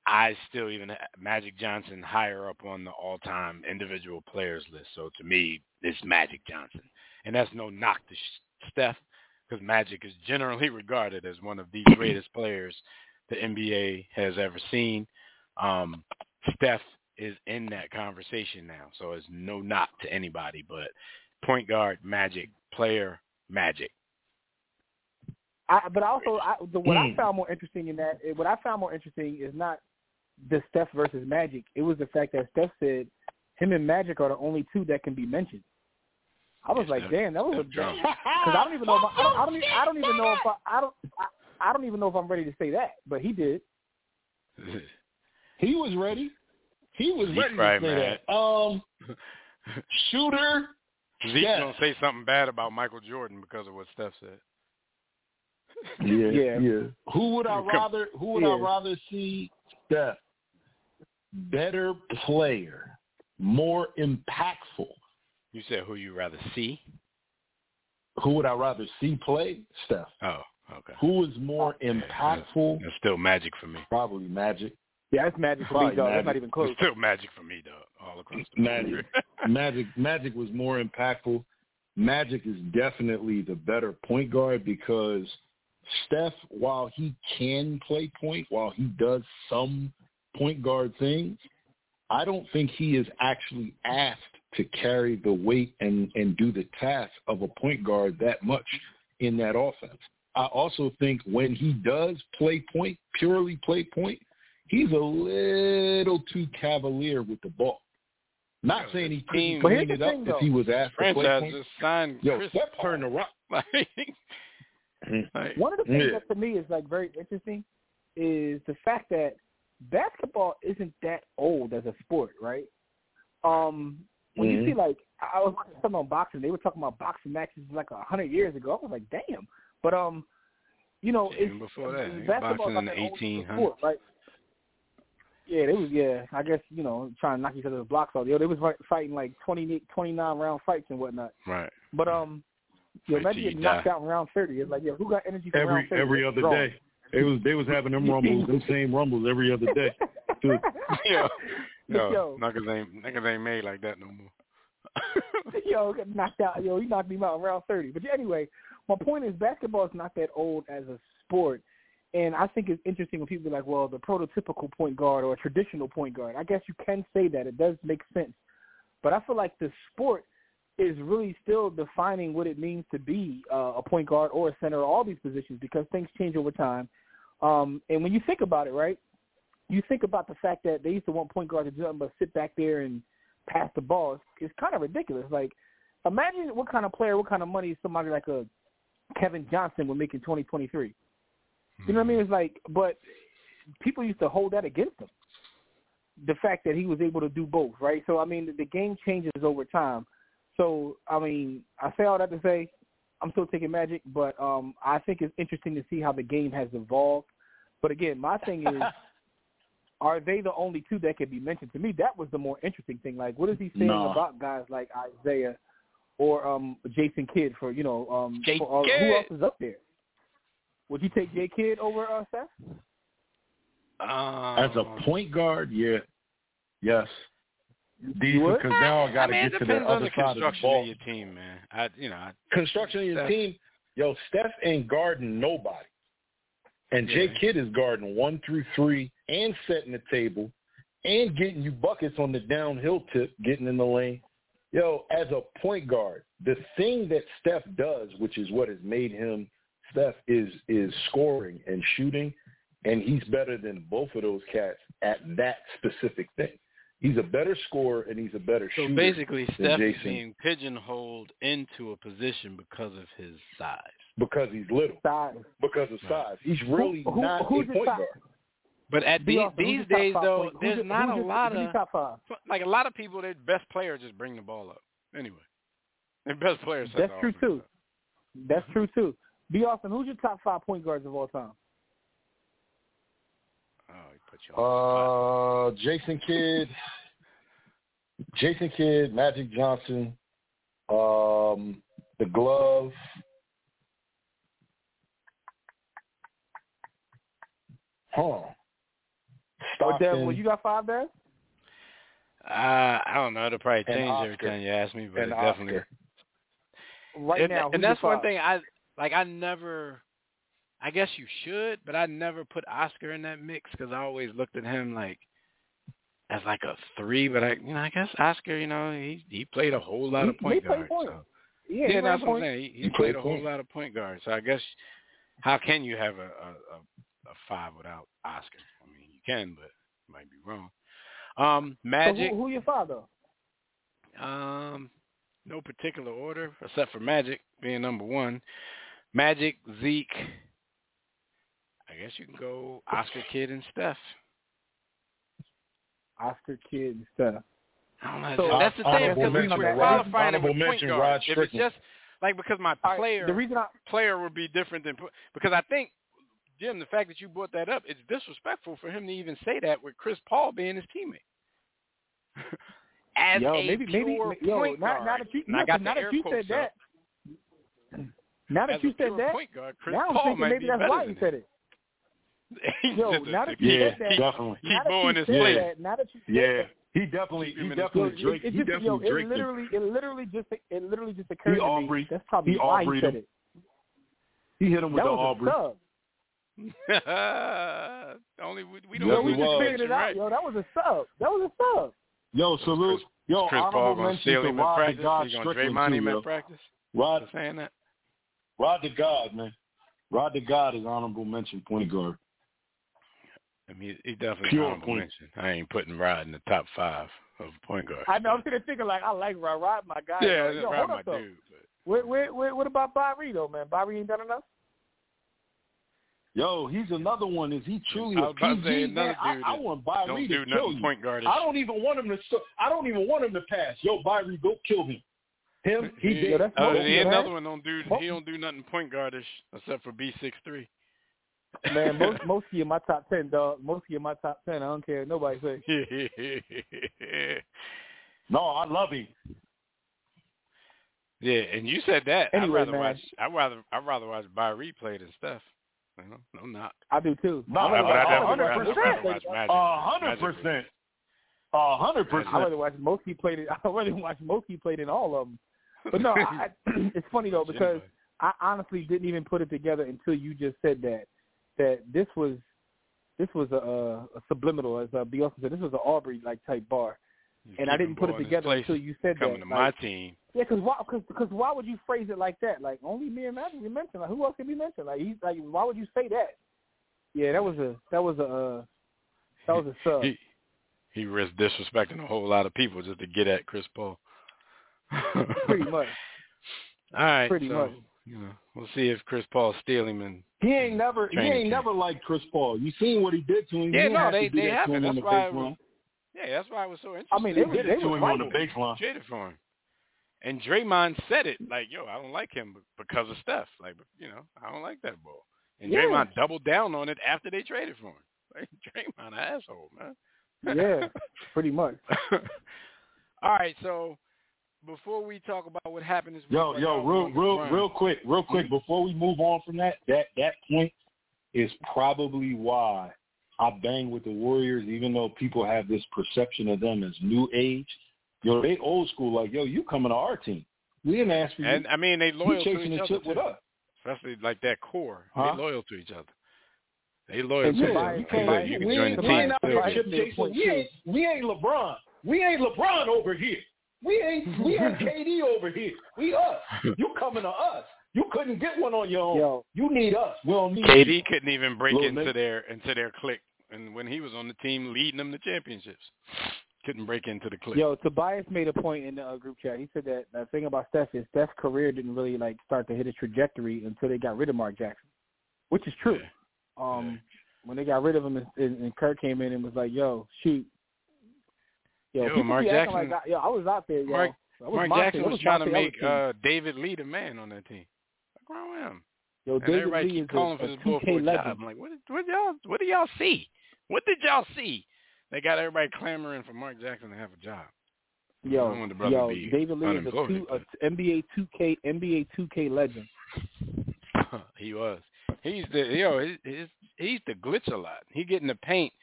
[SPEAKER 3] I still even uh, Magic Johnson higher up on the all-time individual players list. So to me, it's Magic Johnson, and that's no knock to Steph, because Magic is generally (laughs) regarded as one of the (clears throat) greatest players the NBA has ever seen. Um, Steph is in that conversation now, so it's no knock to anybody. But point guard, Magic, player, Magic.
[SPEAKER 5] I, but also, I, the, what I mm. found more interesting in that, eh, what I found more interesting is not the Steph versus Magic. It was the fact that Steph said him and Magic are the only two that can be mentioned. I was like, damn, that was a because (laughs) I don't even know. If I, I, don't, I don't. Even, I don't even know if I. I don't. I, I don't even know if I'm ready to say that, but he did. (laughs)
[SPEAKER 4] he was ready. He was
[SPEAKER 3] He's
[SPEAKER 4] ready
[SPEAKER 3] right,
[SPEAKER 4] to say
[SPEAKER 3] man.
[SPEAKER 4] that. Um, shooter.
[SPEAKER 3] Zeke's
[SPEAKER 4] Yes.
[SPEAKER 3] gonna say something bad about Michael Jordan because of what Steph said.
[SPEAKER 4] Yeah,
[SPEAKER 5] Yeah.
[SPEAKER 4] yeah. Who would I rather? Who would I rather see? Steph, better player, more impactful.
[SPEAKER 3] You said who you rather see?
[SPEAKER 4] Who would I rather see play? Steph.
[SPEAKER 3] Oh, okay.
[SPEAKER 4] Who is more impactful?
[SPEAKER 3] That's still Magic for me.
[SPEAKER 4] Probably Magic.
[SPEAKER 5] Yeah, that's Magic for
[SPEAKER 4] Probably
[SPEAKER 5] me, dog. That's not even close.
[SPEAKER 3] It's still Magic for me, though. All across the
[SPEAKER 4] Magic. (laughs) Magic. Magic was more impactful. Magic is definitely the better point guard because Steph, while he can play point, while he does some point guard things, I don't think he is actually asked to carry the weight and, and do the task of a point guard that much in that offense. I also think when he does play point, purely play point, he's a little too cavalier with the ball. Not
[SPEAKER 3] Yeah,
[SPEAKER 4] saying he
[SPEAKER 3] his
[SPEAKER 4] couldn't
[SPEAKER 3] team-
[SPEAKER 5] But here's
[SPEAKER 4] clean
[SPEAKER 5] the
[SPEAKER 4] it up
[SPEAKER 5] thing,
[SPEAKER 4] if he was asked to play
[SPEAKER 3] Franchise
[SPEAKER 4] point.
[SPEAKER 3] just signed
[SPEAKER 4] Yo,
[SPEAKER 3] Chris
[SPEAKER 4] Steph
[SPEAKER 3] Paul.
[SPEAKER 4] turned the rock.
[SPEAKER 3] Like, (laughs) like,
[SPEAKER 5] One of the things
[SPEAKER 4] Yeah.
[SPEAKER 5] that to me is like very interesting is the fact that basketball isn't that old as a sport, right? Um, when you
[SPEAKER 4] Mhm.
[SPEAKER 5] see like I was watching something on boxing, they were talking about boxing matches like a hundred years ago. I was like, damn. But um, you know,
[SPEAKER 3] Yeah,
[SPEAKER 5] it's
[SPEAKER 3] even before that, they
[SPEAKER 5] basketball's
[SPEAKER 3] boxing
[SPEAKER 5] not
[SPEAKER 3] in the
[SPEAKER 5] that old
[SPEAKER 3] 1800s.
[SPEAKER 5] right? Yeah, they was yeah. I guess you know trying to knock each other's blocks off. Yo, they was fighting like 20, 29 round fights and whatnot.
[SPEAKER 3] right.
[SPEAKER 5] But um, yo,
[SPEAKER 3] Fight
[SPEAKER 5] imagine getting knocked out in round thirty. It's like, yo, who got energy for
[SPEAKER 4] every
[SPEAKER 5] round thirty?
[SPEAKER 4] every other day. They was they was having them rumbles, them (laughs) same rumbles every other day. Dude. (laughs)
[SPEAKER 3] Yo,
[SPEAKER 5] Yo.
[SPEAKER 3] yo, niggas ain't niggas ain't made like that no more. (laughs)
[SPEAKER 5] yo, got knocked out. Yo, he knocked him out around thirty. But anyway, my point is, basketball is not that old as a sport, and I think it's interesting when people be like, "Well, the prototypical point guard or a traditional point guard." I guess you can say that. It does make sense, but I feel like the sport is really still defining what it means to be uh, a point guard or a center or all these positions because things change over time. Um, and when you think about it, right, you think about the fact that they used to want point guards to do nothing but sit back there and pass the ball. It's, it's kind of ridiculous. Like, imagine what kind of player, what kind of money somebody like a Kevin Johnson would make in 2023. You know what I mean? It's like, but people used to hold that against him. The fact that he was able to do both, right? So, I mean, the, the game changes over time. So, I mean, I say all that to say I'm still taking Magic, but um, I think it's interesting to see how the game has evolved. But again, my thing is, (laughs) are they the only two that can be mentioned? To me, that was the more interesting thing. Like, what is he saying
[SPEAKER 4] Nah.
[SPEAKER 5] about guys like Isaiah or um, Jason Kidd for you know um, for, uh, who else is up there? Would you take J Kidd over uh, Seth?
[SPEAKER 3] Um,
[SPEAKER 4] As a point guard, yeah, yes. These because now I got to
[SPEAKER 3] mean,
[SPEAKER 4] get to the other
[SPEAKER 3] the
[SPEAKER 4] side of the
[SPEAKER 3] construction
[SPEAKER 4] ball.
[SPEAKER 3] of your team, man. I, you know, I,
[SPEAKER 4] construction of your
[SPEAKER 3] Steph.
[SPEAKER 4] team, yo, Steph ain't guarding nobody. And Jay Kidd is guarding one through three and setting the table and getting you buckets on the downhill tip, getting in the lane. Yo, as a point guard, the thing that Steph does, which is what has made him Steph, is is scoring and shooting, and he's better than both of those cats at that specific thing. He's a better scorer and he's a better
[SPEAKER 3] so
[SPEAKER 4] shooter.
[SPEAKER 3] So basically,
[SPEAKER 4] than
[SPEAKER 3] Steph is
[SPEAKER 4] Jason.
[SPEAKER 3] being pigeonholed into a position because of his size.
[SPEAKER 4] because he's little,
[SPEAKER 5] Size.
[SPEAKER 4] because of size. He's really
[SPEAKER 5] Who- who-
[SPEAKER 4] not
[SPEAKER 5] who's
[SPEAKER 4] a
[SPEAKER 5] your
[SPEAKER 4] point guard.
[SPEAKER 3] But at
[SPEAKER 5] Be
[SPEAKER 3] these, these days, though,
[SPEAKER 5] point- who's
[SPEAKER 3] there's
[SPEAKER 5] your-
[SPEAKER 3] not
[SPEAKER 5] who's
[SPEAKER 3] a
[SPEAKER 5] your-
[SPEAKER 3] lot of
[SPEAKER 5] top five.
[SPEAKER 3] like a lot of people. Their best player just bring the ball up. Anyway, their best player.
[SPEAKER 5] That's true
[SPEAKER 3] offense
[SPEAKER 5] too.
[SPEAKER 3] up.
[SPEAKER 5] That's true too. Be awesome. Who's your top five point guards of all time?
[SPEAKER 4] Uh, Jason Kidd, Jason Kidd, Magic Johnson, um, the glove. Huh. Stockton.
[SPEAKER 5] What, what you got five there?
[SPEAKER 3] Uh, I don't know. It'll probably change every time you ask me, but definitely.
[SPEAKER 4] Oscar.
[SPEAKER 5] Right
[SPEAKER 3] and,
[SPEAKER 5] now,
[SPEAKER 3] and that's one thing I like. I never I guess you should, but I never put Oscar in that mix because I always looked at him like as like a three. But I, you know, I guess Oscar, you know, he he played a whole lot of point guard.
[SPEAKER 5] point.
[SPEAKER 3] So.
[SPEAKER 5] Yeah,
[SPEAKER 3] Yeah, that's what I'm saying. He, he
[SPEAKER 4] He
[SPEAKER 3] played
[SPEAKER 4] played
[SPEAKER 3] a whole lot of point guard. So I guess how can you have a a, a, a five without Oscar? I mean, you can, but you might be wrong. Um, Magic.
[SPEAKER 5] So who, who your father?
[SPEAKER 3] Um, no particular order except for Magic being number one. Magic, Zeke. I guess you can go Oscar Kidd and Steph.
[SPEAKER 5] Oscar Kidd and stuff.
[SPEAKER 3] I don't know.
[SPEAKER 5] So,
[SPEAKER 3] that's the thing because we
[SPEAKER 4] mention,
[SPEAKER 3] we're
[SPEAKER 5] Rod-
[SPEAKER 3] qualifying it
[SPEAKER 4] honorable
[SPEAKER 3] with point guard.
[SPEAKER 4] Rod
[SPEAKER 3] If it's just like because my
[SPEAKER 5] All right,
[SPEAKER 3] player
[SPEAKER 5] the reason I
[SPEAKER 3] player would be different than because I think Jim, the fact that you brought that up, it's disrespectful for him to even say that with Chris Paul being his teammate. (laughs) As
[SPEAKER 5] yo,
[SPEAKER 3] a
[SPEAKER 5] maybe maybe
[SPEAKER 3] pure
[SPEAKER 5] yo,
[SPEAKER 3] point
[SPEAKER 5] now,
[SPEAKER 3] guard,
[SPEAKER 5] now that you
[SPEAKER 3] and I
[SPEAKER 5] yeah,
[SPEAKER 3] got
[SPEAKER 5] now
[SPEAKER 3] the
[SPEAKER 5] that
[SPEAKER 3] air
[SPEAKER 5] you said
[SPEAKER 3] up,
[SPEAKER 5] that, now that
[SPEAKER 3] as
[SPEAKER 5] you said that,
[SPEAKER 3] point guard, Chris
[SPEAKER 5] now I'm
[SPEAKER 3] Paul
[SPEAKER 5] thinking
[SPEAKER 3] might
[SPEAKER 5] maybe that's why
[SPEAKER 3] than
[SPEAKER 5] you
[SPEAKER 3] him.
[SPEAKER 5] said it.
[SPEAKER 3] He's
[SPEAKER 5] Yo,
[SPEAKER 3] just a-
[SPEAKER 5] now that you
[SPEAKER 4] Yeah,
[SPEAKER 5] said that,
[SPEAKER 4] definitely.
[SPEAKER 3] He
[SPEAKER 5] now that
[SPEAKER 3] booing his
[SPEAKER 5] said
[SPEAKER 3] player.
[SPEAKER 5] that, now that you said
[SPEAKER 4] Yeah,
[SPEAKER 5] that,
[SPEAKER 4] he definitely,
[SPEAKER 3] Keep
[SPEAKER 4] he definitely Drake.
[SPEAKER 5] it, it
[SPEAKER 4] he
[SPEAKER 5] just,
[SPEAKER 4] definitely
[SPEAKER 5] yo, it literally, it literally just, it literally just occurred to
[SPEAKER 4] Aubrey.
[SPEAKER 5] me. That's probably
[SPEAKER 4] He
[SPEAKER 5] why he
[SPEAKER 4] Aubrey'd
[SPEAKER 5] said
[SPEAKER 4] him.
[SPEAKER 5] it.
[SPEAKER 4] He hit him with
[SPEAKER 5] That
[SPEAKER 4] the
[SPEAKER 5] was
[SPEAKER 4] Aubrey.
[SPEAKER 5] a sub. (laughs)
[SPEAKER 3] Only we, we don't
[SPEAKER 5] Yo,
[SPEAKER 3] know
[SPEAKER 5] we just figured it out. Yo, that was a sub. That was a sub.
[SPEAKER 4] Yo, salute.
[SPEAKER 3] Chris-
[SPEAKER 4] Yo,
[SPEAKER 3] Chris Paul
[SPEAKER 4] honorable
[SPEAKER 3] gonna
[SPEAKER 4] mention
[SPEAKER 3] steal
[SPEAKER 4] to
[SPEAKER 3] him in
[SPEAKER 4] Rod the
[SPEAKER 3] practice.
[SPEAKER 4] God
[SPEAKER 3] He gonna Draymond
[SPEAKER 4] too,
[SPEAKER 3] him in practice.
[SPEAKER 4] Rod,
[SPEAKER 3] For saying that.
[SPEAKER 4] Rod the God, man. Rod the God is honorable mention point guard.
[SPEAKER 3] I mean, he definitely
[SPEAKER 4] Pure
[SPEAKER 3] honorable mention. I ain't putting Rod in the top five of point guard.
[SPEAKER 5] I know. I'm sitting there thinking like, I like Rod. Rod, my guy.
[SPEAKER 3] Yeah,
[SPEAKER 5] yo,
[SPEAKER 3] Rod
[SPEAKER 5] hold
[SPEAKER 3] my
[SPEAKER 5] up though.
[SPEAKER 3] dude. But
[SPEAKER 5] Wait, wait, wait, what about Bobby though, man? Bobby ain't done enough.
[SPEAKER 4] Yo, he's another one. Is he truly
[SPEAKER 3] I
[SPEAKER 4] a
[SPEAKER 3] was about to say
[SPEAKER 4] PG man?
[SPEAKER 3] another
[SPEAKER 4] I, I want Kyrie
[SPEAKER 3] don't
[SPEAKER 4] to
[SPEAKER 3] do
[SPEAKER 4] kill you.
[SPEAKER 3] point guard.
[SPEAKER 4] I don't even want him to. I don't even want him to pass. Yo, Kyrie, go kill him. Him, he
[SPEAKER 3] He,
[SPEAKER 4] did.
[SPEAKER 5] that's
[SPEAKER 3] uh,
[SPEAKER 5] Mo-
[SPEAKER 3] another one don't do. He don't do nothing point guardish except for B six three.
[SPEAKER 5] Man, most most of you in my top ten, dog. Most of you in my top ten. I don't care. what Nobody say. (laughs)
[SPEAKER 4] No, I love him.
[SPEAKER 3] yeah, and you said that.
[SPEAKER 5] Anyway,
[SPEAKER 3] I'd rather
[SPEAKER 5] man.
[SPEAKER 3] watch. I'd rather. I'd rather watch Kyrie play than stuff. You know, no knock.
[SPEAKER 5] I do too.
[SPEAKER 4] No,
[SPEAKER 5] I
[SPEAKER 3] but
[SPEAKER 5] rather
[SPEAKER 3] I
[SPEAKER 5] I
[SPEAKER 3] Magic.
[SPEAKER 4] A hundred percent. A hundred
[SPEAKER 5] I rather
[SPEAKER 4] percent.
[SPEAKER 5] watch Mookie play than (laughs) I rather watch Mookie play in all of them. But no, I, (laughs) (clears throat) it's funny though because I honestly didn't even put it together until you just said that that this was this was a, a, subliminal, as uh, B. Austin said. This was an Aubrey like type bar, and I didn't put it together until you said
[SPEAKER 3] coming
[SPEAKER 5] that.
[SPEAKER 3] to
[SPEAKER 5] like,
[SPEAKER 3] my team.
[SPEAKER 5] Yeah, because why? Cause, cause why would you phrase it like that? Like only me and Magic we mentioned. Like who else can be mentioned? Like he's like why would you say that? Yeah, that was a that was a uh, that was a sub.
[SPEAKER 3] He he risked disrespecting a whole lot of people just to get at Chris Paul. (laughs)
[SPEAKER 5] pretty much.
[SPEAKER 3] All right,
[SPEAKER 5] Pretty
[SPEAKER 3] so,
[SPEAKER 5] much.
[SPEAKER 3] You know, we'll see if Chris Paul steal him and
[SPEAKER 4] He ain't never. He ain't never liked Chris Paul. You seen what he did to him?
[SPEAKER 3] Yeah,
[SPEAKER 4] he
[SPEAKER 3] no,
[SPEAKER 4] had
[SPEAKER 3] they-
[SPEAKER 4] to
[SPEAKER 3] they
[SPEAKER 4] that
[SPEAKER 3] haven't. That's why was- yeah, that's why I was so interested.
[SPEAKER 5] I mean,
[SPEAKER 4] They
[SPEAKER 5] they
[SPEAKER 4] did
[SPEAKER 5] they
[SPEAKER 4] it to him on the
[SPEAKER 5] fighting.
[SPEAKER 4] baseline.
[SPEAKER 3] traded for him. And Draymond said it like, "Yo, I don't like him because of Steph. Like, you know, I don't like that ball." And
[SPEAKER 5] Yeah.
[SPEAKER 3] Draymond doubled down on it after they traded for him. Like, (laughs) Draymond, asshole, man.
[SPEAKER 5] Yeah, pretty much. (laughs)
[SPEAKER 3] All right, so before we talk about what happened this week,
[SPEAKER 4] Yo,
[SPEAKER 3] like
[SPEAKER 4] yo,
[SPEAKER 3] y'all
[SPEAKER 4] real, real,
[SPEAKER 3] run-
[SPEAKER 4] real quick, real quick. Before we move on from that, that that point is probably why I bang with the Warriors, even though people have this perception of them as new age. Yo, they old school. Like, yo, you coming to our team? We didn't ask for you.
[SPEAKER 3] And I mean, they loyal
[SPEAKER 4] you
[SPEAKER 3] to each
[SPEAKER 4] the
[SPEAKER 3] other
[SPEAKER 4] with
[SPEAKER 3] too.
[SPEAKER 4] us.
[SPEAKER 3] especially like that core.
[SPEAKER 4] Huh?
[SPEAKER 3] They loyal to each other. They loyal
[SPEAKER 5] And
[SPEAKER 3] to each other.
[SPEAKER 4] you
[SPEAKER 3] You
[SPEAKER 4] can't.
[SPEAKER 3] You can
[SPEAKER 4] we
[SPEAKER 3] join the
[SPEAKER 4] we
[SPEAKER 3] team
[SPEAKER 4] ain't out
[SPEAKER 3] and
[SPEAKER 4] here
[SPEAKER 3] still
[SPEAKER 4] chip
[SPEAKER 3] get-
[SPEAKER 5] Tobias-
[SPEAKER 4] chasing. We ain't. We ain't LeBron. We ain't LeBron over here. We ain't. We ain't (laughs) KD over here. We us. You coming to us? You couldn't get one on your own.
[SPEAKER 5] Yo,
[SPEAKER 4] You need us. We don't need you.
[SPEAKER 3] KD couldn't even break
[SPEAKER 4] Little
[SPEAKER 3] into
[SPEAKER 4] Nick.
[SPEAKER 3] their into their clique, and when he was on the team leading them to championships, couldn't break into the clique.
[SPEAKER 5] yo, Tobias made a point in the uh, group chat. He said that the thing about Steph is Steph's career didn't really like start to hit a trajectory until they got rid of Mark Jackson, which is true. Um, when they got rid of him and, and, and Kerr came in and was like, "Yo, shoot." Yo,
[SPEAKER 3] Yo, Mark Jackson-
[SPEAKER 5] Like, I- yo, I was out there, yo.
[SPEAKER 3] Mark-
[SPEAKER 5] was
[SPEAKER 3] Mark Jackson.
[SPEAKER 5] That
[SPEAKER 3] was trying to make uh, David Lee the man on that team. What's wrong with him?
[SPEAKER 5] Yo,
[SPEAKER 3] And
[SPEAKER 5] David
[SPEAKER 3] everybody
[SPEAKER 5] Lee
[SPEAKER 3] keep calling
[SPEAKER 5] a,
[SPEAKER 3] for this boy
[SPEAKER 5] 2K legend.
[SPEAKER 3] job. I'm like, what? What y'all? What do y'all see? What did y'all see? They got everybody clamoring for Mark Jackson to have a job.
[SPEAKER 5] Yo,
[SPEAKER 3] the
[SPEAKER 5] yo, David Lee is a, two,
[SPEAKER 3] but-
[SPEAKER 5] a NBA 2K NBA 2K legend. (laughs)
[SPEAKER 3] he was. He's the yo. His, his he used glitch a lot. He get in the paint,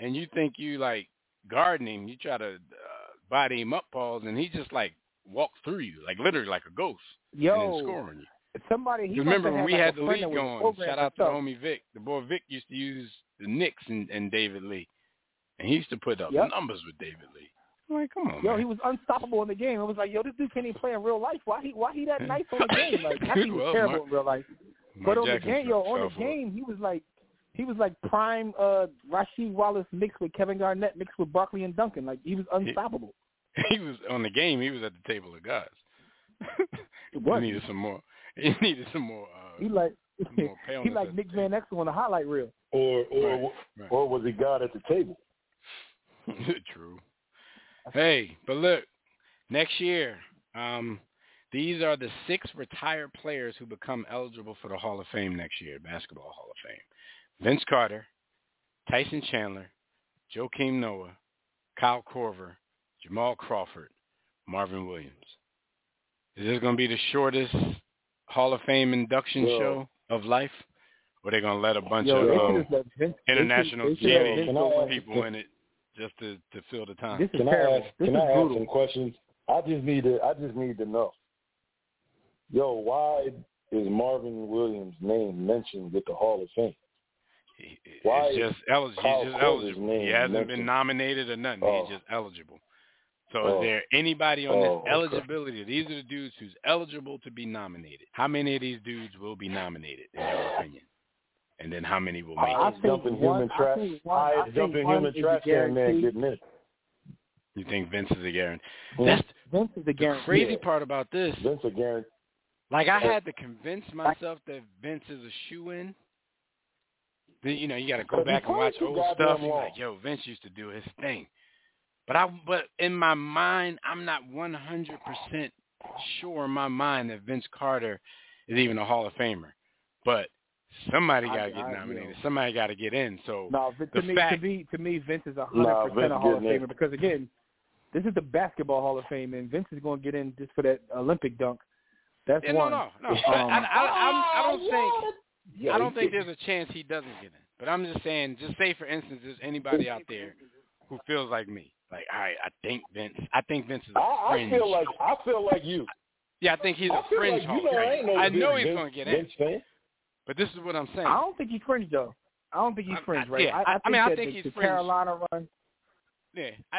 [SPEAKER 3] and you think you like gardening. You try to uh, body him up, Pauls, and he just like walks through you, like literally like a ghost, and then scoring you.
[SPEAKER 5] somebody. He
[SPEAKER 3] Remember when we
[SPEAKER 5] like
[SPEAKER 3] had the league going? Shout out to
[SPEAKER 5] stuff.
[SPEAKER 3] homie Vic. The boy Vic used to use the Knicks and, and David Lee, and he used to put up
[SPEAKER 5] Yep.
[SPEAKER 3] numbers with David Lee. I'm like, come on,
[SPEAKER 5] Yo,
[SPEAKER 3] man.
[SPEAKER 5] he was unstoppable in the game. It was like, yo, this dude can't even play in real life. Why he why he that (laughs) nice on the game? Like, I think he was
[SPEAKER 3] Well,
[SPEAKER 5] terrible
[SPEAKER 3] Mark-
[SPEAKER 5] in real life.
[SPEAKER 3] Mark
[SPEAKER 5] But on
[SPEAKER 3] Jackson
[SPEAKER 5] the game, yo, on the game, he was like, he was like prime uh Rasheed Wallace mixed with Kevin Garnett mixed with Barkley and Duncan. Like he was unstoppable. (laughs)
[SPEAKER 3] he was on the game. He was at the table of guys. (laughs)
[SPEAKER 5] It
[SPEAKER 3] he needed some more. (laughs) He needed some more. Uh,
[SPEAKER 5] He like
[SPEAKER 3] more
[SPEAKER 5] he like Nick Van Exel on the highlight reel.
[SPEAKER 4] Or or
[SPEAKER 3] Right, right.
[SPEAKER 4] or was he God at the table?
[SPEAKER 3] True. Hey, but look, next year, um, these are the six retired players who become eligible for the Hall of Fame next year, Basketball Hall of Fame. Vince Carter, Tyson Chandler, Joakim Noah, Kyle Korver, Jamal Crawford, Marvin Williams. Is this going to be the shortest Hall of Fame induction
[SPEAKER 4] Yo.
[SPEAKER 3] show of life? Or they going to let a bunch
[SPEAKER 5] Yo,
[SPEAKER 3] of
[SPEAKER 5] they
[SPEAKER 3] um,
[SPEAKER 5] should have Vince, they should-
[SPEAKER 3] international
[SPEAKER 5] they should have
[SPEAKER 3] TV
[SPEAKER 5] Vince
[SPEAKER 4] Can
[SPEAKER 5] go
[SPEAKER 4] I
[SPEAKER 5] win.
[SPEAKER 4] ask-
[SPEAKER 3] people in it just to, to fill the time?
[SPEAKER 5] This is
[SPEAKER 4] Can I ask?
[SPEAKER 5] this
[SPEAKER 4] Can
[SPEAKER 5] is
[SPEAKER 4] I ask some questions? I just need to. I just need to know. Yo, why is Marvin Williams' name mentioned with the Hall of Fame? (laughs)
[SPEAKER 3] He-
[SPEAKER 4] Why
[SPEAKER 3] He's just eligible.
[SPEAKER 4] Kyle
[SPEAKER 3] He's just
[SPEAKER 4] Korver's
[SPEAKER 3] eligible.
[SPEAKER 4] name
[SPEAKER 3] He hasn't been nominated or nothing.
[SPEAKER 4] Oh.
[SPEAKER 3] He's just eligible. So
[SPEAKER 4] Oh.
[SPEAKER 3] is there anybody on
[SPEAKER 4] Oh,
[SPEAKER 3] this
[SPEAKER 4] okay.
[SPEAKER 3] eligibility? These are the dudes who's eligible to be nominated. How many of these dudes will be nominated, in your opinion? And then how many will make
[SPEAKER 5] I
[SPEAKER 3] it?
[SPEAKER 5] think
[SPEAKER 4] jumping human
[SPEAKER 5] I
[SPEAKER 4] trash.
[SPEAKER 5] think I
[SPEAKER 4] I
[SPEAKER 5] think
[SPEAKER 4] jumping human
[SPEAKER 5] is
[SPEAKER 4] trash can man getting in.
[SPEAKER 3] You think Vince is a guarantee?
[SPEAKER 4] Hmm?
[SPEAKER 3] That's
[SPEAKER 5] Vince is the
[SPEAKER 3] the crazy
[SPEAKER 4] Yeah.
[SPEAKER 3] part about this.
[SPEAKER 4] Vince a guarantee.
[SPEAKER 3] Like I had to convince myself that Vince is a shoe in. Then you know you got to go back and watch old stuff. You're like, yo, Vince used to do his thing. But I, but in my mind, I'm not 100% sure in my mind that Vince Carter is even a Hall of Famer. But somebody got to get
[SPEAKER 5] I-
[SPEAKER 3] nominated. Somebody got to get in. So
[SPEAKER 5] No, to me,
[SPEAKER 3] fact-
[SPEAKER 5] to me, to me, Vince is a hundred
[SPEAKER 4] Nah,
[SPEAKER 5] percent a Hall of
[SPEAKER 4] getting in.
[SPEAKER 5] Famer because again, this is the basketball Hall of Fame, and Vince is going to get in just for that Olympic dunk. That's
[SPEAKER 3] yeah, no,
[SPEAKER 5] one.
[SPEAKER 3] no, no.
[SPEAKER 5] Um,
[SPEAKER 3] I, I, I, I don't think.
[SPEAKER 4] Yeah,
[SPEAKER 3] I don't think there's a chance he doesn't get in. But I'm just saying, just say for instance, there's anybody out there who feels like me. Like, all right, I think Vince. I think Vince is a
[SPEAKER 4] I, I
[SPEAKER 3] fringe.
[SPEAKER 4] I feel like I feel like you.
[SPEAKER 3] yeah, I think he's
[SPEAKER 4] I
[SPEAKER 3] a
[SPEAKER 4] feel
[SPEAKER 3] fringe
[SPEAKER 4] like you know
[SPEAKER 3] of
[SPEAKER 4] I ain't no
[SPEAKER 3] I
[SPEAKER 4] big
[SPEAKER 3] know he's going to get in.
[SPEAKER 4] Vince.
[SPEAKER 3] But this is what I'm saying.
[SPEAKER 5] I don't think he's fringe though. I don't think he's fringe,
[SPEAKER 3] I-
[SPEAKER 5] right?
[SPEAKER 3] yeah,
[SPEAKER 5] I,
[SPEAKER 3] I-
[SPEAKER 5] think
[SPEAKER 3] I mean, I think
[SPEAKER 5] the,
[SPEAKER 3] he's
[SPEAKER 5] the
[SPEAKER 3] fringe.
[SPEAKER 5] Carolina run.
[SPEAKER 3] Yeah, I,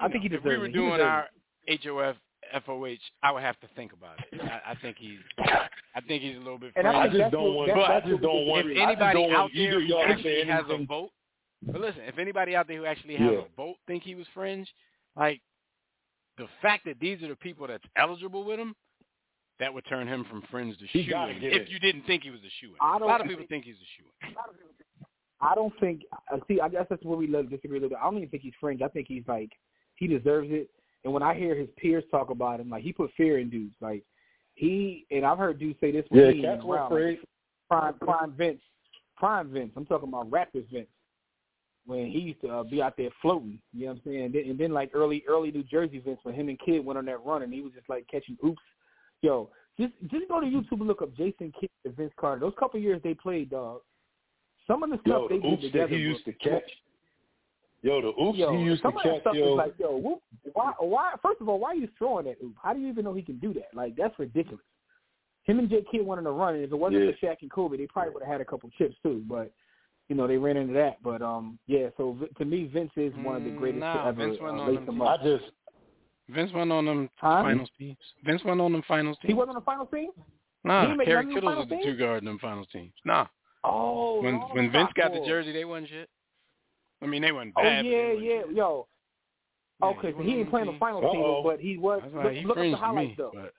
[SPEAKER 3] I,
[SPEAKER 5] I think
[SPEAKER 3] know,
[SPEAKER 5] he
[SPEAKER 3] if we were
[SPEAKER 5] it.
[SPEAKER 3] Doing our HOF FOH, I would have to think about it. I, I think he's, I think he's a little bit
[SPEAKER 5] And I
[SPEAKER 4] I
[SPEAKER 3] fringe.
[SPEAKER 5] think
[SPEAKER 4] just don't want.
[SPEAKER 5] that's-
[SPEAKER 4] I just don't want.
[SPEAKER 3] if anybody
[SPEAKER 4] don't
[SPEAKER 3] out
[SPEAKER 4] want
[SPEAKER 3] there
[SPEAKER 4] either
[SPEAKER 3] who
[SPEAKER 4] y'all to
[SPEAKER 3] actually
[SPEAKER 4] say
[SPEAKER 3] has a vote, but listen, if anybody out there who actually has
[SPEAKER 4] Yeah.
[SPEAKER 3] a vote think he was fringe, like the fact that these are the people that's eligible with him, that would turn him from fringe to
[SPEAKER 4] He
[SPEAKER 3] shoe
[SPEAKER 4] gotta
[SPEAKER 3] in.
[SPEAKER 4] get
[SPEAKER 3] If
[SPEAKER 4] in.
[SPEAKER 3] you didn't think he was a shoe in,
[SPEAKER 5] I
[SPEAKER 3] a
[SPEAKER 5] don't
[SPEAKER 3] lot of people think he's a shoe.
[SPEAKER 5] I don't think. uh, See, I guess that's where we look, disagree a little bit. I don't even think he's fringe. I think he's like he deserves it. And when I hear his peers talk about him, like he put fear in dudes. Like he and I've heard dudes say this when
[SPEAKER 4] Yeah,
[SPEAKER 5] he
[SPEAKER 4] cats were afraid.
[SPEAKER 5] prime prime Vince, prime Vince. I'm talking about Raptors Vince when he used to uh, be out there floating. You know what I'm saying? And then, and then like early early New Jersey Vince when him and Kidd went on that run and he was just like catching oops. Yo, just just go to YouTube and look up Jason Kidd and Vince Carter. Those couple years they played, dog. Some of the stuff
[SPEAKER 4] Yo,
[SPEAKER 5] they
[SPEAKER 4] the
[SPEAKER 5] did
[SPEAKER 4] oops
[SPEAKER 5] together.
[SPEAKER 4] that he used to catch. Yo, the oops
[SPEAKER 5] Yo,
[SPEAKER 4] he used to
[SPEAKER 5] some of that
[SPEAKER 4] catch.
[SPEAKER 5] stuff
[SPEAKER 4] Yo,
[SPEAKER 5] like, yo, whoop, why, why? First of all, why are you throwing that oop? How do you even know he can do that? Like, that's ridiculous. Him and J. Kidd wanted to run, and if it wasn't
[SPEAKER 4] Yeah.
[SPEAKER 5] for Shaq and Kobe, they probably would have had a couple chips too. But you know, they ran into that. But um, yeah. So Vi- to me, Vince is one of the
[SPEAKER 3] Mm,
[SPEAKER 5] greatest
[SPEAKER 3] nah,
[SPEAKER 5] to ever
[SPEAKER 3] Vince went
[SPEAKER 5] uh,
[SPEAKER 3] on
[SPEAKER 5] lace
[SPEAKER 3] them.
[SPEAKER 5] them
[SPEAKER 4] I just
[SPEAKER 3] Vince went on them
[SPEAKER 5] Huh?
[SPEAKER 3] finals teams. Vince went on them finals teams.
[SPEAKER 5] He wasn't on the final team. He
[SPEAKER 3] Nah,
[SPEAKER 5] didn't make
[SPEAKER 3] Kerry
[SPEAKER 5] none of the
[SPEAKER 3] Kittles was the two guard in them finals teams. Nah,
[SPEAKER 5] Oh,
[SPEAKER 3] when
[SPEAKER 5] Lord,
[SPEAKER 3] when Vince got the
[SPEAKER 5] Stockwell.
[SPEAKER 3] jersey, they wasn't shit. I mean, they wasn't
[SPEAKER 5] Oh
[SPEAKER 3] bad.
[SPEAKER 5] yeah, yeah,
[SPEAKER 3] shit.
[SPEAKER 5] yo.
[SPEAKER 3] Yeah,
[SPEAKER 5] Okay, so
[SPEAKER 3] wasn't
[SPEAKER 5] he
[SPEAKER 3] on
[SPEAKER 5] ain't
[SPEAKER 3] them
[SPEAKER 5] playing the
[SPEAKER 3] teams.
[SPEAKER 5] final
[SPEAKER 4] Uh-oh.
[SPEAKER 5] team, but he was.
[SPEAKER 3] That's
[SPEAKER 5] Look,
[SPEAKER 3] he
[SPEAKER 5] look up
[SPEAKER 3] fringed
[SPEAKER 5] the highlights
[SPEAKER 3] me.
[SPEAKER 5] though.
[SPEAKER 3] But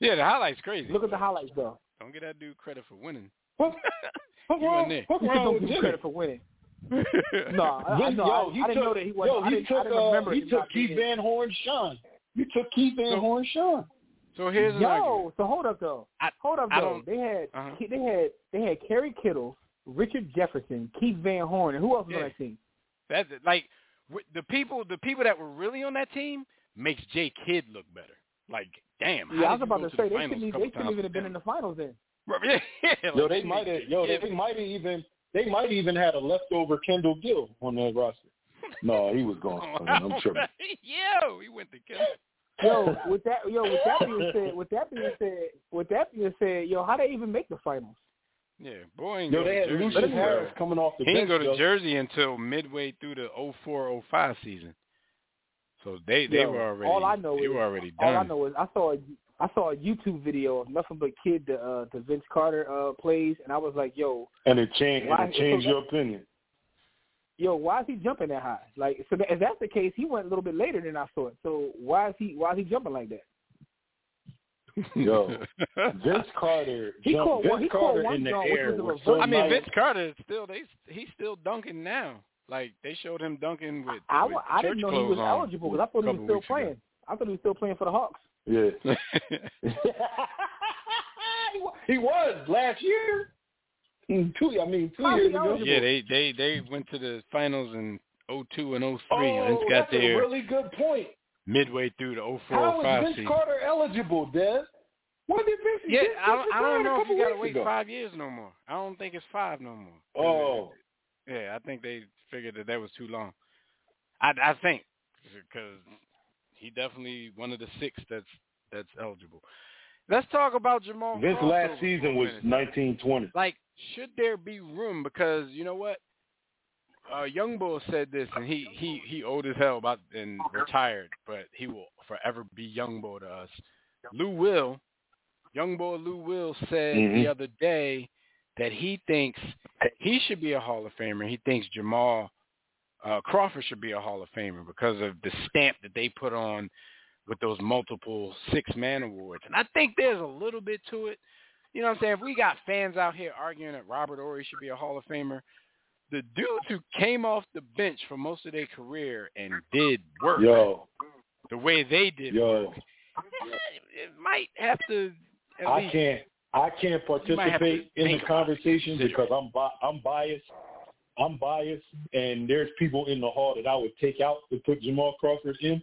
[SPEAKER 3] yeah, the highlights crazy.
[SPEAKER 5] Look at the highlights though.
[SPEAKER 3] Don't get that dude credit for winning.
[SPEAKER 4] what, (laughs) what
[SPEAKER 3] You
[SPEAKER 4] wrong? What's wrong
[SPEAKER 5] don't
[SPEAKER 4] with
[SPEAKER 5] give credit for winning. (laughs) No, I, I, no,
[SPEAKER 4] yo,
[SPEAKER 5] I,
[SPEAKER 4] he
[SPEAKER 5] I didn't
[SPEAKER 4] took,
[SPEAKER 5] know that he wasn't.
[SPEAKER 4] Yo,
[SPEAKER 5] I didn't,
[SPEAKER 4] took,
[SPEAKER 5] I didn't
[SPEAKER 4] uh,
[SPEAKER 5] remember
[SPEAKER 4] he took Keith
[SPEAKER 5] being-
[SPEAKER 4] Van Horn shine. You took Keith Van
[SPEAKER 3] So-
[SPEAKER 4] Horn shine.
[SPEAKER 3] so here's an argument.
[SPEAKER 5] Yo, so hold up though.
[SPEAKER 3] I-
[SPEAKER 5] hold up
[SPEAKER 3] I
[SPEAKER 5] though. They had
[SPEAKER 3] Uh-huh.
[SPEAKER 5] they had they had Kerry Kittle, Richard Jefferson, Keith Van Horn, and who else was on
[SPEAKER 3] Yeah.
[SPEAKER 5] that team?
[SPEAKER 3] That's it. like the people. The people that were really on that team makes Jay Kidd look better. Like, damn. how
[SPEAKER 5] Yeah, I was about
[SPEAKER 3] go
[SPEAKER 5] to
[SPEAKER 3] the
[SPEAKER 5] say they
[SPEAKER 3] finals
[SPEAKER 5] shouldn't even they shouldn't even have
[SPEAKER 3] with
[SPEAKER 5] been in the finals then. (laughs)
[SPEAKER 3] Right, Yeah, (laughs)
[SPEAKER 4] Yo, they might have.
[SPEAKER 3] Jay
[SPEAKER 4] Yo,
[SPEAKER 3] Kidd
[SPEAKER 4] they might have even. they might even had a leftover Kendall Gill on their roster. (laughs) No, he was gone. I mean, I'm tripping.
[SPEAKER 3] Yo, he went to Kendall.
[SPEAKER 5] Yo, with that, yo, with that being said, with that being said, with that being said, yo, how they even make the finals?
[SPEAKER 3] Yeah, boy, ain't
[SPEAKER 4] Yo,
[SPEAKER 3] go
[SPEAKER 4] they
[SPEAKER 3] to
[SPEAKER 4] had
[SPEAKER 3] Jersey.
[SPEAKER 4] Lucius Harris coming off the
[SPEAKER 3] He didn't go to
[SPEAKER 4] though.
[SPEAKER 3] Jersey until midway through the 04-05 season. So they they
[SPEAKER 5] Yo,
[SPEAKER 3] were already
[SPEAKER 5] all I know
[SPEAKER 3] they
[SPEAKER 5] is
[SPEAKER 3] were already done.
[SPEAKER 5] all I know is I saw a I saw a YouTube video of nothing but kid the uh, the Vince Carter uh, plays, and I was like, yo,
[SPEAKER 4] and it changed.
[SPEAKER 5] Why-
[SPEAKER 4] And it changed
[SPEAKER 5] so
[SPEAKER 4] your opinion.
[SPEAKER 5] yo, why is he jumping that high? Like, so that, if that's the case, he went a little bit later than I thought. So why is he why is he jumping like that?
[SPEAKER 4] Yo, (laughs) Vince Carter.
[SPEAKER 5] He
[SPEAKER 4] jumped,
[SPEAKER 5] caught
[SPEAKER 4] Vince
[SPEAKER 5] one- he caught
[SPEAKER 4] Carter
[SPEAKER 5] one
[SPEAKER 4] in the
[SPEAKER 5] jump, which
[SPEAKER 4] air
[SPEAKER 5] was a
[SPEAKER 4] was
[SPEAKER 3] I mean. Vince Carter is still they he's still dunking now. Like they showed him dunking with.
[SPEAKER 5] I,
[SPEAKER 3] with
[SPEAKER 5] wa- I didn't know he was eligible because I thought he was still
[SPEAKER 3] weeks ago.
[SPEAKER 5] playing. I thought he was still playing for the Hawks.
[SPEAKER 4] Yeah. (laughs) (laughs) he wa- he was last year. Mm, Two, I mean, two
[SPEAKER 5] How
[SPEAKER 4] years ago.
[SPEAKER 3] yeah, they they they went to the finals in 02 and 03.
[SPEAKER 4] Oh,
[SPEAKER 3] Vince got
[SPEAKER 4] that's a
[SPEAKER 3] there
[SPEAKER 4] really good point.
[SPEAKER 3] Midway through the 04
[SPEAKER 4] How
[SPEAKER 3] 05
[SPEAKER 4] is Vince
[SPEAKER 3] season.
[SPEAKER 4] Carter eligible, Des? When did Vince?
[SPEAKER 3] Yeah,
[SPEAKER 4] Vince
[SPEAKER 3] I don't, I don't know if you got to wait
[SPEAKER 4] ago.
[SPEAKER 3] five years no more. I don't think it's five no more.
[SPEAKER 4] Oh,
[SPEAKER 3] Yeah, I think they figured that that was too long. I I think because he definitely one of the six that's that's eligible. Let's talk about Jamal.
[SPEAKER 4] Vince
[SPEAKER 3] Crossover
[SPEAKER 4] last season was 1920.
[SPEAKER 3] like, should there be room? Because you know what, uh, Young Bull said this, and he he he old as hell about and retired, but he will forever be Young Bull to us. Lou Will, Young Bull Lou Will said
[SPEAKER 4] Mhm.
[SPEAKER 3] the other day that he thinks he should be a Hall of Famer. He thinks Jamal uh, Crawford should be a Hall of Famer because of the stamp that they put on with those multiple six-man awards. And I think there's a little bit to it. You know what I'm saying? If we got fans out here arguing that Robert Horry should be a Hall of Famer, the dudes who came off the bench for most of their career and did work
[SPEAKER 4] Yo,
[SPEAKER 3] the way they did
[SPEAKER 4] yo,
[SPEAKER 3] work, it might have to
[SPEAKER 4] I
[SPEAKER 3] least
[SPEAKER 4] can't. I can't
[SPEAKER 3] You might have to
[SPEAKER 4] participate in the
[SPEAKER 3] think about it,
[SPEAKER 4] conversation because I'm bi- I'm biased. I'm biased, and there's people in the hall that I would take out to put Jamal Crawford in,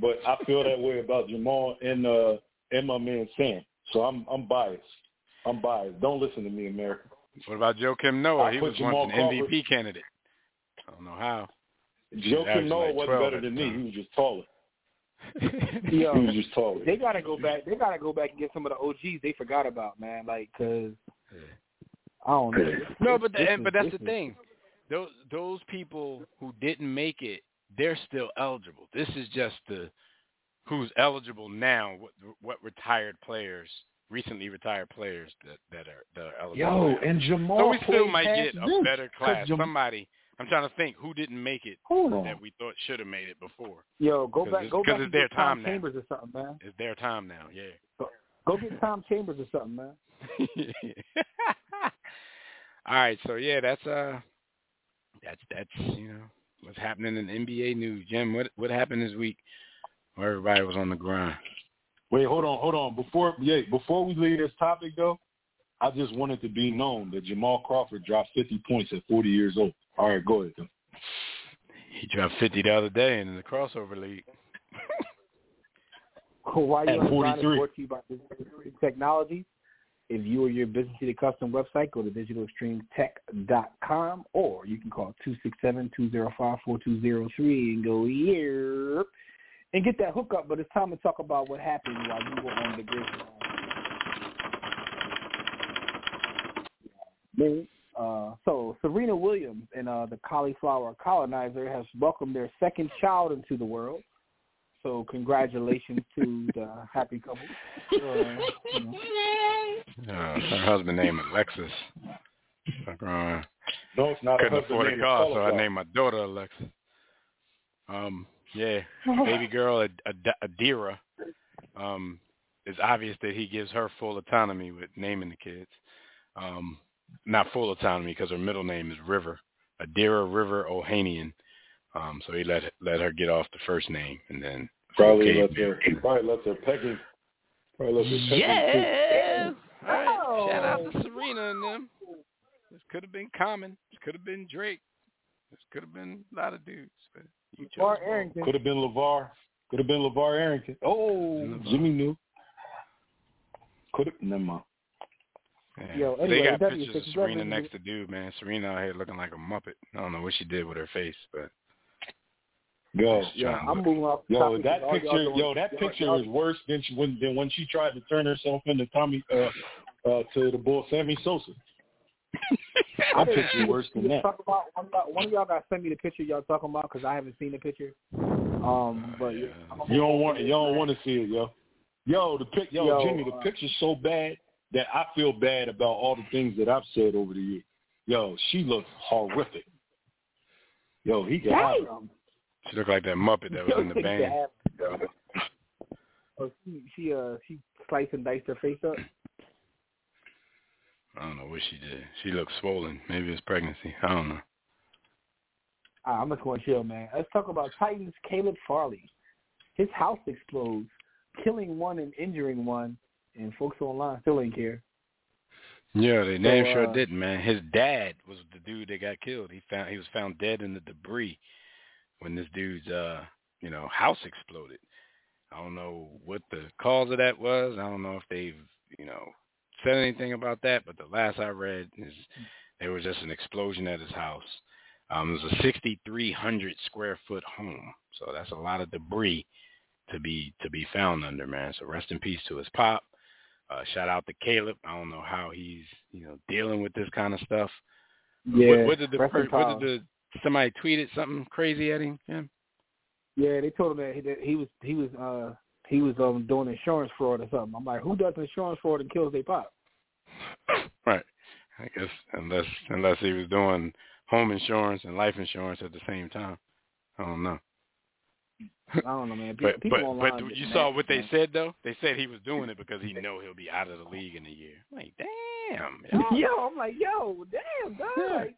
[SPEAKER 4] but I feel that way about Jamal and uh and my man Sam. So I'm I'm biased. I'm biased. Don't listen to me, America.
[SPEAKER 3] What about Joakim Noah?
[SPEAKER 4] I
[SPEAKER 3] He was once an
[SPEAKER 4] Crawford-
[SPEAKER 3] MVP candidate. I don't know how. Joakim
[SPEAKER 4] Noah
[SPEAKER 3] like
[SPEAKER 4] wasn't better than me. He was just taller. (laughs)
[SPEAKER 5] Yo,
[SPEAKER 4] He was just taller.
[SPEAKER 5] they gotta go back. They gotta go back and get some of the OGs they forgot about, man. Like, cause I don't know.
[SPEAKER 3] No, but the, and, but that's the thing. Those those people who didn't make it, they're still eligible. This is just the who's eligible now. What what retired players, recently retired players that that are that are eligible.
[SPEAKER 4] Yo,
[SPEAKER 3] now.
[SPEAKER 4] and Jamal.
[SPEAKER 3] so we still might get a better class.
[SPEAKER 4] Jam-
[SPEAKER 3] Somebody. I'm trying to think who didn't make it that we thought should have made it before.
[SPEAKER 5] Yo, go back, go
[SPEAKER 3] go
[SPEAKER 5] back
[SPEAKER 3] it's their
[SPEAKER 5] get Tom
[SPEAKER 3] time now.
[SPEAKER 5] Chambers or something, man.
[SPEAKER 3] It's their time now. Yeah.
[SPEAKER 5] Go get Tom Chambers or something, man. (laughs)
[SPEAKER 3] All right, so yeah, that's uh, that's that's you know what's happening in NBA news. Jim, what what happened this week? Where everybody was on the grind.
[SPEAKER 4] Wait, hold on, hold on. Before yeah, before we leave this topic though, I just wanted to be known that Jamal Crawford dropped 50 points at 40 years old. All right, go ahead. Then.
[SPEAKER 3] He dropped 50 the other day in the crossover league. (laughs)
[SPEAKER 5] Why
[SPEAKER 4] At
[SPEAKER 5] you on the grind is
[SPEAKER 4] 43.
[SPEAKER 5] brought to you by Digital Extreme Technologies. If you or your business need a custom website, go to digitalextremetech.com or you can call 267-205-4203 and go here and get that hookup. But it's time to talk about what happened while you were on the grid. Uh, so Serena Williams and uh, the cauliflower colonizer has welcomed their second child into the world. So congratulations to the happy couple. (laughs) Uh, you know.
[SPEAKER 3] Uh, her husband named Alexis. Fuck around.
[SPEAKER 4] No, it's not. a
[SPEAKER 3] Couldn't
[SPEAKER 4] husband
[SPEAKER 3] afford a car, so I named my daughter Alexis. Um, yeah, (laughs) baby girl Ad- Ad- Adira. Um, it's obvious that he gives her full autonomy with naming the kids. Um, not full autonomy because her middle name is River, Adira River Ohanian. Um, so he let let her get off the first name, and then
[SPEAKER 4] Probably
[SPEAKER 3] okay,
[SPEAKER 4] left her. Probably left her pegging. Probably left her pegging.
[SPEAKER 3] Yeah. All right.
[SPEAKER 5] Oh.
[SPEAKER 3] Shout out to Serena and them. This could have been Common. This could have been Drake. This could have been a lot of dudes. But you chose
[SPEAKER 5] Bar
[SPEAKER 3] Paul.
[SPEAKER 5] Arrington.
[SPEAKER 4] Could have been LaVar. Could have been LaVar Arrington. Oh,
[SPEAKER 3] LaVar.
[SPEAKER 4] Jimmy knew. Could have. Never mind.
[SPEAKER 3] Yeah.
[SPEAKER 5] Yo,
[SPEAKER 3] they got
[SPEAKER 5] W
[SPEAKER 3] pictures of Serena
[SPEAKER 5] definitely-
[SPEAKER 3] next to dude, man. Serena out here looking like a muppet. I don't know what she did with her face, but
[SPEAKER 4] Yo,
[SPEAKER 5] Yeah, I'm moving off. the
[SPEAKER 4] Yo,
[SPEAKER 5] topic
[SPEAKER 4] that
[SPEAKER 5] because all y'all
[SPEAKER 4] picture,
[SPEAKER 5] doing-
[SPEAKER 4] yo, that
[SPEAKER 5] y'all-
[SPEAKER 4] picture
[SPEAKER 5] y'all-
[SPEAKER 4] is worse than she, when than when she tried to turn herself into Tommy uh, uh, to the bull Sammy Sosa.
[SPEAKER 5] I
[SPEAKER 4] That
[SPEAKER 5] didn't
[SPEAKER 4] picture worse than that.
[SPEAKER 5] Talk about, one, of y'all, one of y'all got send me the picture y'all talking about because I haven't seen the picture. Um, but yeah,
[SPEAKER 4] You don't want you don't want to see it, yo. Yo, the pic, yo,
[SPEAKER 5] Yo,
[SPEAKER 4] Jimmy, the
[SPEAKER 5] uh,
[SPEAKER 4] picture's so bad that I feel bad about all the things that I've said over the years. Yo, she looks horrific. Yo, he got her.
[SPEAKER 3] She looked like that muppet that was in the band.
[SPEAKER 5] Damn. Oh, she, she uh she sliced and diced her face up.
[SPEAKER 3] I don't know what she did. She looked swollen. Maybe it's pregnancy. I don't know.
[SPEAKER 5] Ah, I'm just going to chill, man. Let's talk about Titans. Caleb Farley, his house explodes, killing one and injuring one, and folks online still ain't care.
[SPEAKER 3] Yeah, they damn
[SPEAKER 5] So,
[SPEAKER 3] sure
[SPEAKER 5] uh,
[SPEAKER 3] didn't, man. His dad was the dude that got killed. He found he was found dead in the debris when this dude's uh, you know, house exploded. I don't know what the cause of that was. I don't know if they've, you know, said anything about that, but the last I read is there was just an explosion at his house. Um, it was a 6,300 square foot home, so that's a lot of debris to be to be found under, man. So rest in peace to his pop. Uh, shout out to Caleb. I don't know how he's you know dealing with this kind of stuff.
[SPEAKER 5] Yeah.
[SPEAKER 3] What, what did the per, what did the somebody tweeted something crazy at him? Yeah.
[SPEAKER 5] Yeah, they told him that he, that he was he was uh he was um doing insurance fraud or something. I'm like, who does insurance fraud and kills their pop? (laughs)
[SPEAKER 3] Right. I guess unless unless he was doing home insurance and life insurance at the same time. I don't know.
[SPEAKER 5] I don't know, man. (laughs) People,
[SPEAKER 3] But
[SPEAKER 5] people
[SPEAKER 3] but but you saw what they said though. They said he was doing it because he know he'll be out of the league in a year. Like damn. (laughs)
[SPEAKER 5] yo, I'm like, yo, damn, dog. Like,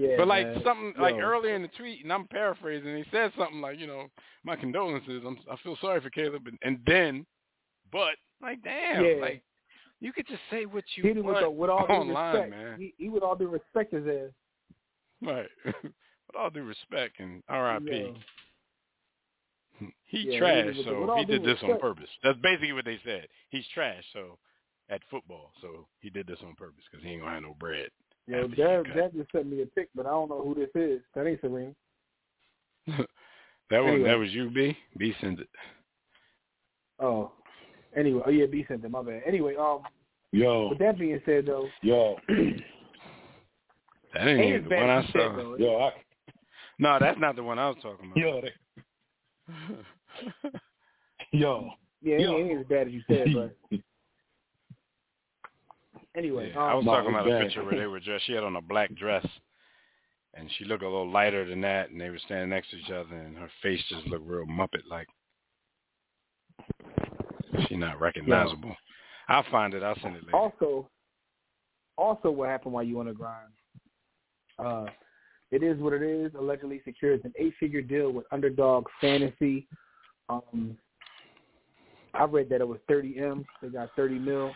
[SPEAKER 5] yeah,
[SPEAKER 3] but like
[SPEAKER 5] man.
[SPEAKER 3] something like
[SPEAKER 5] Yo.
[SPEAKER 3] earlier in the tweet, and I'm paraphrasing, he said something like, you know, my condolences. I'm, I feel sorry for Caleb, and, and then, but like, damn,
[SPEAKER 5] Yeah.
[SPEAKER 3] like you could just say what you
[SPEAKER 5] he did with,
[SPEAKER 3] want
[SPEAKER 5] the, with all due
[SPEAKER 3] online,
[SPEAKER 5] respect.
[SPEAKER 3] man.
[SPEAKER 5] He, he with all due respect his ass.
[SPEAKER 3] Right. (laughs) With all due respect and R.I.P.
[SPEAKER 5] Yo.
[SPEAKER 3] He
[SPEAKER 5] Yeah,
[SPEAKER 3] trash,
[SPEAKER 5] with
[SPEAKER 3] so he did this on purpose. That's basically what they said. He's trash, so at football, so he did this on purpose because he ain't gonna have no bread.
[SPEAKER 5] Yo,
[SPEAKER 3] after he
[SPEAKER 5] Dad. Dad just sent me a pic, but I don't know who this is. That ain't Serena. (laughs)
[SPEAKER 3] that was
[SPEAKER 5] Anyway.
[SPEAKER 3] that was you, B. B sent it.
[SPEAKER 5] Oh, anyway, oh yeah, B sent it. My bad. Anyway, um,
[SPEAKER 4] Yo,
[SPEAKER 5] with that being said, though,
[SPEAKER 4] yo, (clears throat)
[SPEAKER 3] That ain't
[SPEAKER 5] ain't
[SPEAKER 3] even
[SPEAKER 5] as
[SPEAKER 3] the
[SPEAKER 5] bad
[SPEAKER 3] one I
[SPEAKER 5] as you said, though.
[SPEAKER 4] yo, I, (laughs)
[SPEAKER 3] No, that's not the one I was talking about.
[SPEAKER 4] yo, they, yo. (laughs)
[SPEAKER 5] Yeah, it
[SPEAKER 4] Yo.
[SPEAKER 5] ain't, ain't as bad as you said, but anyway,
[SPEAKER 3] Yeah, I was
[SPEAKER 5] um,
[SPEAKER 3] talking
[SPEAKER 4] it's
[SPEAKER 3] about a picture where they were dressed. She had on a black dress, and she looked a little lighter than that, and they were standing next to each other, and her face just looked real Muppet like. She not recognizable. I'll find it. I'll send it later.
[SPEAKER 5] also, also, what happened while you on the grind? Uh, it is what it is. Allegedly secures an eight-figure deal with Underdog Fantasy. Um, I read that it was 30 m. They got 30 mil.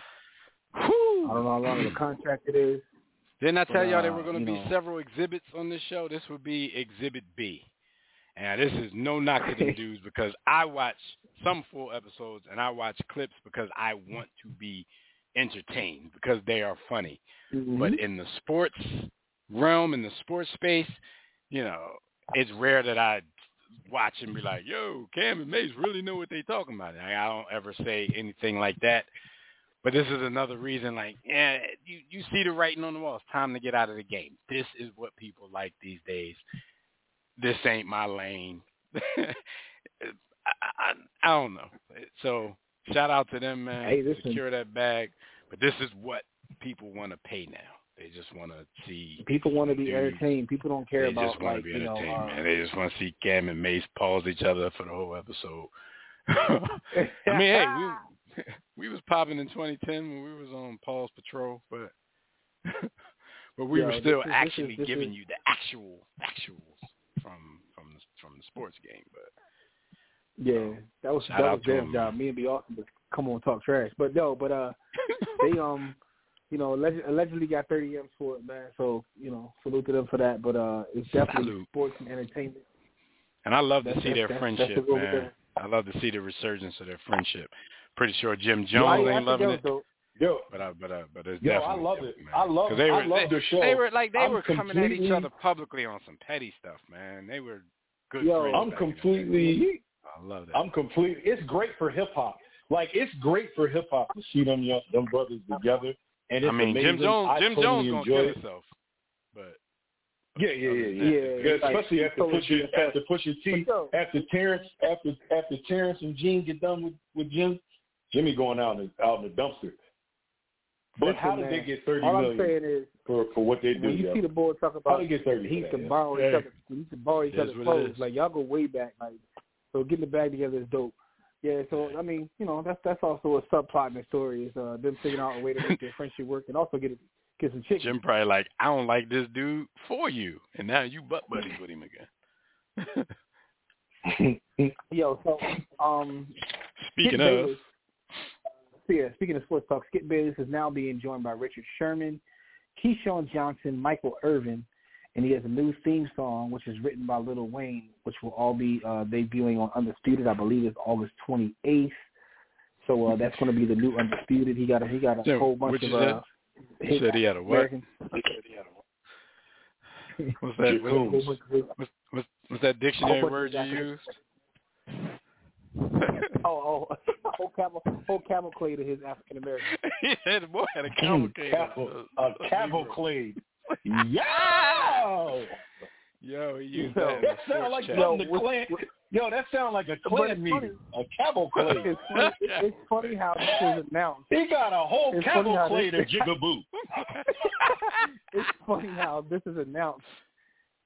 [SPEAKER 5] I don't know how long the contract it is.
[SPEAKER 3] Didn't I tell y'all there were going to be
[SPEAKER 5] know.
[SPEAKER 3] several exhibits on this show? This would be Exhibit B. And this is no knock to the (laughs) dudes because I watch some full episodes and I watch clips because I want to be entertained because they are funny.
[SPEAKER 5] Mm-hmm.
[SPEAKER 3] But in the sports realm, in the sports space, you know, it's rare that I watch and be like, yo, Cam and Mace really know what they talking about. Like, I don't ever say anything like that. But this is another reason, like, yeah, you, you see the writing on the wall. It's time to get out of the game. This is what people like these days. This ain't my lane. (laughs) I, I, I don't know. So shout out to them, man.
[SPEAKER 5] Hey, listen.
[SPEAKER 3] Secure that bag. But this is what people want to pay now. They just want to see.
[SPEAKER 5] People want to be
[SPEAKER 3] Dude,
[SPEAKER 5] entertained. People don't care about.
[SPEAKER 3] They
[SPEAKER 5] about
[SPEAKER 3] just want
[SPEAKER 5] like
[SPEAKER 3] to be
[SPEAKER 5] you know.
[SPEAKER 3] entertained,
[SPEAKER 5] uh,
[SPEAKER 3] man. They just want to see Cam and Mace pause each other for the whole episode. (laughs) I mean, hey, (laughs) (laughs) we was popping in 2010 when we was on Paul's Patrol, but (laughs) but we
[SPEAKER 5] Yo,
[SPEAKER 3] were still
[SPEAKER 5] is- this
[SPEAKER 3] actually
[SPEAKER 5] is- this
[SPEAKER 3] giving
[SPEAKER 5] is-
[SPEAKER 3] you the actual actuals from from the, from the sports game. But
[SPEAKER 5] Yeah, that was that was
[SPEAKER 3] to
[SPEAKER 5] their job. Me and B Austin just come on talk trash, but no, but uh, (laughs) they um, you know, alleged, allegedly got 30 m's for it, man. So you know, salute to them for that. But uh, it's definitely
[SPEAKER 3] Salute.
[SPEAKER 5] sports and entertainment.
[SPEAKER 3] and I love to
[SPEAKER 5] That's-
[SPEAKER 3] see their
[SPEAKER 5] that's-
[SPEAKER 3] friendship,
[SPEAKER 5] that's the
[SPEAKER 3] man.
[SPEAKER 5] there.
[SPEAKER 3] I love to see the resurgence of their friendship. Pretty sure Jim Jones
[SPEAKER 5] I- I
[SPEAKER 3] ain't loving it.
[SPEAKER 5] that
[SPEAKER 4] Yo,
[SPEAKER 3] but I, but I, but it's
[SPEAKER 4] Yo, I love it.
[SPEAKER 3] man.
[SPEAKER 4] I love-
[SPEAKER 3] it. they
[SPEAKER 4] I love
[SPEAKER 3] they,
[SPEAKER 4] the show.
[SPEAKER 3] They were like they
[SPEAKER 4] I'm
[SPEAKER 3] were coming at each other publicly on some petty stuff, man. They were good
[SPEAKER 4] Yo. I'm
[SPEAKER 3] back in the day.
[SPEAKER 4] completely.
[SPEAKER 3] I love that.
[SPEAKER 4] I'm completely. It's great for hip hop. Like it's great for hip hop to see them young, them brothers together. And it's
[SPEAKER 3] I mean,
[SPEAKER 4] amazing.
[SPEAKER 3] Jim Jones,
[SPEAKER 4] I
[SPEAKER 3] Jim
[SPEAKER 4] totally
[SPEAKER 3] Jones gonna
[SPEAKER 4] enjoy
[SPEAKER 3] kill himself, but
[SPEAKER 4] Yeah, yeah, yeah, yeah.
[SPEAKER 5] Yeah,
[SPEAKER 4] Yeah,
[SPEAKER 5] it's like-
[SPEAKER 4] especially after
[SPEAKER 5] totally
[SPEAKER 4] Pusha after Pusha T
[SPEAKER 5] But
[SPEAKER 4] after Terrence after after Terrence and Gene get done with with Jim, Jimmy going out in the, out in the dumpster. But
[SPEAKER 5] Listen,
[SPEAKER 4] how did
[SPEAKER 5] man,
[SPEAKER 4] they get thirty
[SPEAKER 5] All I'm saying is,
[SPEAKER 4] for for what they do?
[SPEAKER 5] when you
[SPEAKER 4] yo?
[SPEAKER 5] see the boys talk about
[SPEAKER 4] how
[SPEAKER 5] about
[SPEAKER 4] they get thirty?
[SPEAKER 5] he
[SPEAKER 4] for
[SPEAKER 5] can
[SPEAKER 4] that,
[SPEAKER 5] borrow
[SPEAKER 4] yo?
[SPEAKER 5] each other, he can borrow each
[SPEAKER 3] It is
[SPEAKER 5] other's clothes. Like y'all go way back. Like so, getting the bag together is dope. Yeah, so I mean, you know, that's that's also a subplot in the story is uh, them figuring out a way to make their friendship work and also get it, get some chicken.
[SPEAKER 3] Jim probably like, I don't like this dude for you, and now you butt buddies with him again. (laughs)
[SPEAKER 5] Yo, so um,
[SPEAKER 3] Speaking
[SPEAKER 5] Skip
[SPEAKER 3] of,
[SPEAKER 5] Bayless, so yeah, speaking of sports talk, Skip Bayless is now being joined by Richard Sherman, Keyshawn Johnson, Michael Irvin, and he has a new theme song which is written by Lil Wayne, which will all be uh, debuting on Undisputed. I believe it's August 28th. So uh, that's going to be the new Undisputed. He got a he got a
[SPEAKER 3] Yeah,
[SPEAKER 5] whole bunch of uh, hit
[SPEAKER 3] said he had a what?
[SPEAKER 5] American-
[SPEAKER 3] What's that? (laughs) What's,
[SPEAKER 4] Jacobs.
[SPEAKER 3] what's, what's, what's that dictionary word you used? (laughs)
[SPEAKER 5] oh, oh, (laughs) whole camel, whole camel clay to his African American. (laughs)
[SPEAKER 3] he said the boy had a (laughs) cavalcade.
[SPEAKER 4] Caval- a cavalcade. Yo,
[SPEAKER 3] Yo, he used
[SPEAKER 5] Yo,
[SPEAKER 3] that in the
[SPEAKER 4] that sounds
[SPEAKER 3] sports
[SPEAKER 4] like.
[SPEAKER 5] Yo,
[SPEAKER 4] something the clan. Yo, that sounds like a clan
[SPEAKER 5] it's
[SPEAKER 4] meeting. A cavalcade.
[SPEAKER 5] It's funny, it's funny how this is announced.
[SPEAKER 4] he got a whole
[SPEAKER 5] It's funny how
[SPEAKER 4] cavalcade of jigaboo.
[SPEAKER 5] it's funny how this is announced,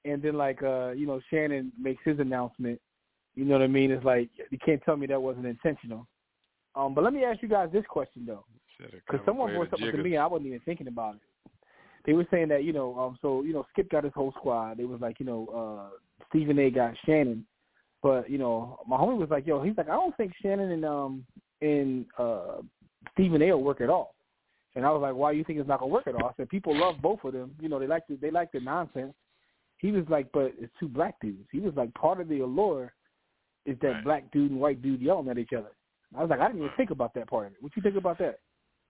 [SPEAKER 5] and then like uh, you know, Shannon makes his announcement. You know what I mean? It's like you can't tell me that wasn't intentional. Um, but let me ask you guys this question though, because someone brought something to me, and I wasn't even thinking about it. They were saying that you know, um, so you know, Skip got his whole squad. It was like you know, uh, Stephen A. got Shannon, but you know, my homie was like, yo, he's like, I don't think Shannon and um and uh Stephen A. will work at all. And I was like, why do you think it's not gonna work at all? I said, people love both of them. You know, they like the they like the nonsense. He was like, but it's two black dudes. He was like, part of the allure is that
[SPEAKER 3] Right.
[SPEAKER 5] black dude and white dude yelling at each other. I was like, I didn't even think about that part of it. What you think about that?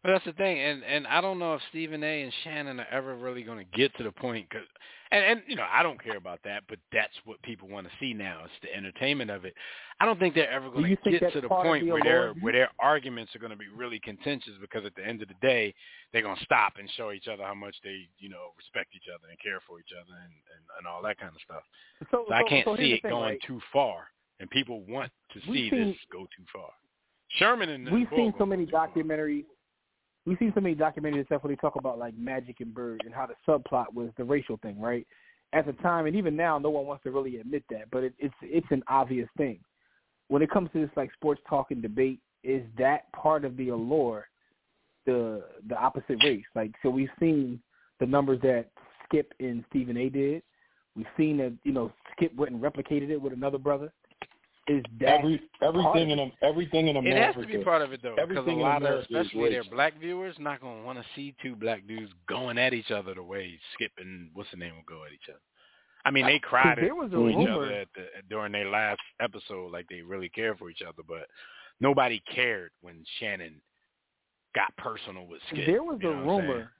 [SPEAKER 3] But that's the thing, and and I don't know if Stephen A. and Shannon are ever really going to get to the point, cause, and and you know I don't care about that, but that's what people want to see now. It's the entertainment of it. I don't think they're ever going to get to the point
[SPEAKER 5] the
[SPEAKER 3] where their where their arguments are going to be really contentious because at the end of the day they're going to stop and show each other how much they you know respect each other and care for each other and and, and all that kind of stuff.
[SPEAKER 5] So,
[SPEAKER 3] So I can't
[SPEAKER 5] so
[SPEAKER 3] see it
[SPEAKER 5] thing,
[SPEAKER 3] going
[SPEAKER 5] right?
[SPEAKER 3] too far, and people want to see
[SPEAKER 5] seen-
[SPEAKER 3] this go too far. Sherman and
[SPEAKER 5] We've seen so many documentaries. We've seen so many documentaries stuff where they talk about like Magic and Bird and how the subplot was the racial thing, right? At the time, and even now, no one wants to really admit that, but it, it's it's an obvious thing. When it comes to this like sports talk and debate, is that part of the allure, the the opposite race? Like, so we've seen the numbers that Skip and Stephen A. did. We've seen that you know Skip went and replicated it with another brother. Is that
[SPEAKER 4] Every everything in everything in
[SPEAKER 3] It
[SPEAKER 4] America.
[SPEAKER 3] has to be part of it though, because a
[SPEAKER 4] Everything in
[SPEAKER 3] lot of,
[SPEAKER 4] America is
[SPEAKER 3] especially their
[SPEAKER 4] race.
[SPEAKER 3] black viewers, not going to want to see two black dudes going at each other the way Skip and what's the name will go at each other. I mean, they cried
[SPEAKER 5] there was a
[SPEAKER 3] to each other at the, during their last episode, like they really care for each other, but nobody cared when Shannon got personal with Skip.
[SPEAKER 5] There was
[SPEAKER 3] you
[SPEAKER 5] a
[SPEAKER 3] know what
[SPEAKER 5] rumor.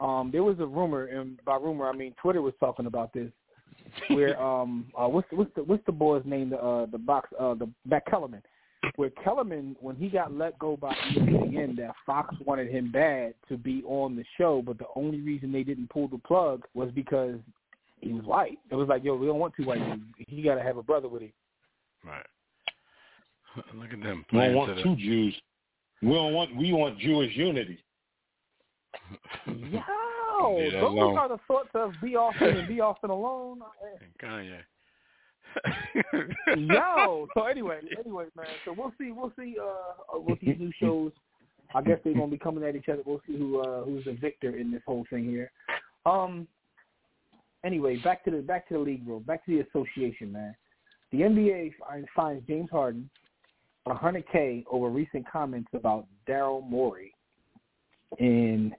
[SPEAKER 5] Um, there was a rumor, and by rumor I mean Twitter was talking about this. Where um, uh, what's the, what's the what's the boy's name? The uh, the box uh, the back Kellerman. Where Kellerman, when he got let go by ESPN, that Fox wanted him bad to be on the show, but the only reason they didn't pull the plug was because he was white. It was like, yo, we don't want two white dudes. He got to have a brother with him.
[SPEAKER 3] Right. (laughs) Look at them
[SPEAKER 4] We don't want two Jews. We don't want. We want Jewish unity.
[SPEAKER 5] Yo,
[SPEAKER 3] Leave
[SPEAKER 5] those
[SPEAKER 3] alone.
[SPEAKER 5] are the thoughts of be often and be often alone.
[SPEAKER 3] Kanye. (laughs)
[SPEAKER 5] Yo. So anyway, anyway, man. So we'll see. We'll see. Uh, with these new shows, I guess they're gonna be coming at each other. We'll see who uh, who's the victor in this whole thing here. Um. Anyway, back to the back to the league rule. Back to the association, man. The NBA finds- finds James Harden 100k over recent comments about Daryl Morey, and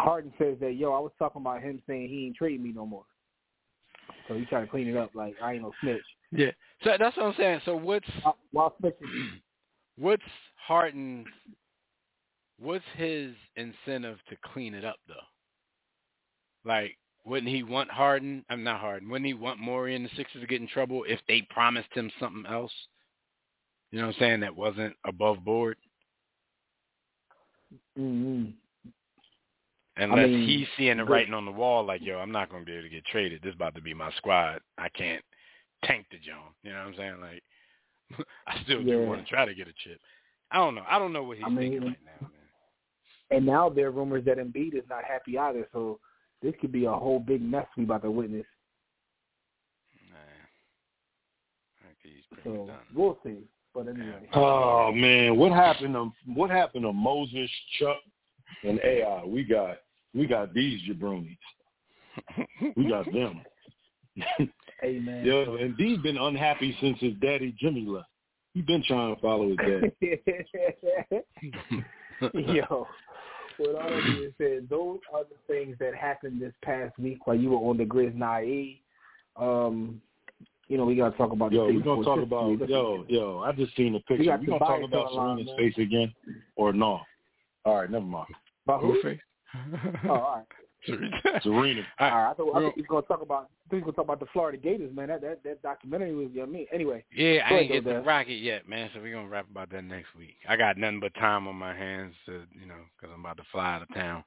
[SPEAKER 5] Harden says that yo, I was talking about him saying he ain't trading me no more. So he tried to clean it up like I ain't no snitch.
[SPEAKER 3] Yeah. So that's what I'm saying. So what's
[SPEAKER 5] Uh, While
[SPEAKER 3] what's Harden's what's his incentive to clean it up though? Like, wouldn't he want Harden? I'm not Harden. Wouldn't he want Morey and the Sixers to get in trouble if they promised him something else? You know what I'm saying? That wasn't above board.
[SPEAKER 5] Mm-hmm.
[SPEAKER 3] Unless
[SPEAKER 5] I mean,
[SPEAKER 3] he's seeing the writing on the wall, like, yo, I'm not going to be able to get traded. This is about to be my squad. I can't tank the John. You know what I'm saying? Like, (laughs) I still do
[SPEAKER 5] Yeah.
[SPEAKER 3] want to try to get a chip. I don't know. I don't know what he's
[SPEAKER 5] I mean,
[SPEAKER 3] thinking right now, man.
[SPEAKER 5] And now there are rumors that Embiid is not happy either. So this could be a whole big mess we about to witness.
[SPEAKER 3] Nah. I think he's pretty
[SPEAKER 5] So
[SPEAKER 3] done.
[SPEAKER 5] we'll see. But anyway,
[SPEAKER 4] Oh man, what happened to what happened to Moses, Chuck, and AI? We got we got these jabronis. We got them. (laughs)
[SPEAKER 5] hey man.
[SPEAKER 4] Yo, and D's been unhappy since his daddy Jimmy left. He been trying to follow his dad. (laughs)
[SPEAKER 5] Yo, with all that being said, those are the things that happened this past week while you were on the Grizz Nye. Um, you know, we got to talk about
[SPEAKER 4] Yo,
[SPEAKER 5] the
[SPEAKER 4] we're gonna
[SPEAKER 5] Singapore
[SPEAKER 4] talk
[SPEAKER 5] history.
[SPEAKER 4] about yo, yo. I just seen the picture.
[SPEAKER 5] got
[SPEAKER 4] We gonna talk about
[SPEAKER 5] on line,
[SPEAKER 4] Serena's face again, or no? All right, never mind.
[SPEAKER 5] About who?
[SPEAKER 3] Blueface?
[SPEAKER 5] Oh, all right. (laughs)
[SPEAKER 4] Serena.
[SPEAKER 5] All right. I thought, I
[SPEAKER 3] Real-
[SPEAKER 5] thought we were going to talk about. I think we were going to talk about the Florida Gators, man. That that, that documentary was. You know what anyway.
[SPEAKER 3] Yeah, I ain't
[SPEAKER 5] ahead,
[SPEAKER 3] get to
[SPEAKER 5] Dez.
[SPEAKER 3] rock it yet, man. So we're gonna rap about that next week. I got nothing but time on my hands, to, you know, because I'm about to fly out of town.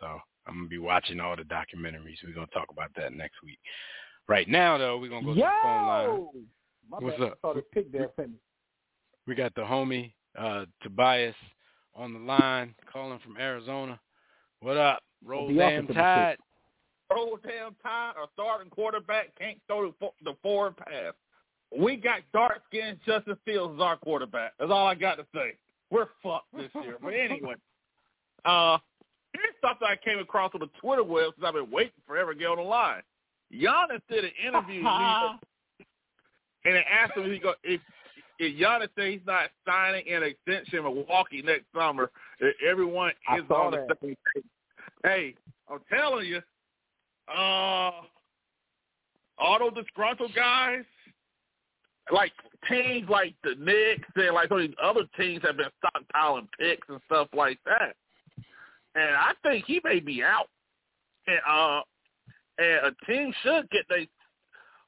[SPEAKER 3] So I'm gonna be watching all the documentaries. We're gonna talk about that next week. Right now, though, we're gonna go to the phone line.
[SPEAKER 5] My
[SPEAKER 3] What's
[SPEAKER 5] bad.
[SPEAKER 3] up?
[SPEAKER 5] I saw this pic there. Sent me.
[SPEAKER 3] We got the homie uh, Tobias on the line, calling from Arizona. What up? Roll
[SPEAKER 5] The
[SPEAKER 3] damn
[SPEAKER 5] opposite of
[SPEAKER 3] tide.
[SPEAKER 9] Roll damn tide, a starting quarterback can't throw the, fo- the forward pass. We got dark skinned Justin Fields as our quarterback. That's all I got to say. We're fucked this year. But anyway, (laughs) uh, here's something I came across on the Twitter web since I've been waiting forever to get on the line. Giannis did an interview leading- (laughs) and they asked him if he go if if Giannis said he's not signing an extension with Milwaukee next summer, everyone is on the same page. Hey, I'm telling you, uh, all those disgruntled guys, like teams like the Knicks and like some of these other teams have been stockpiling picks and stuff like that. And I think he may be out. And uh and a team should get they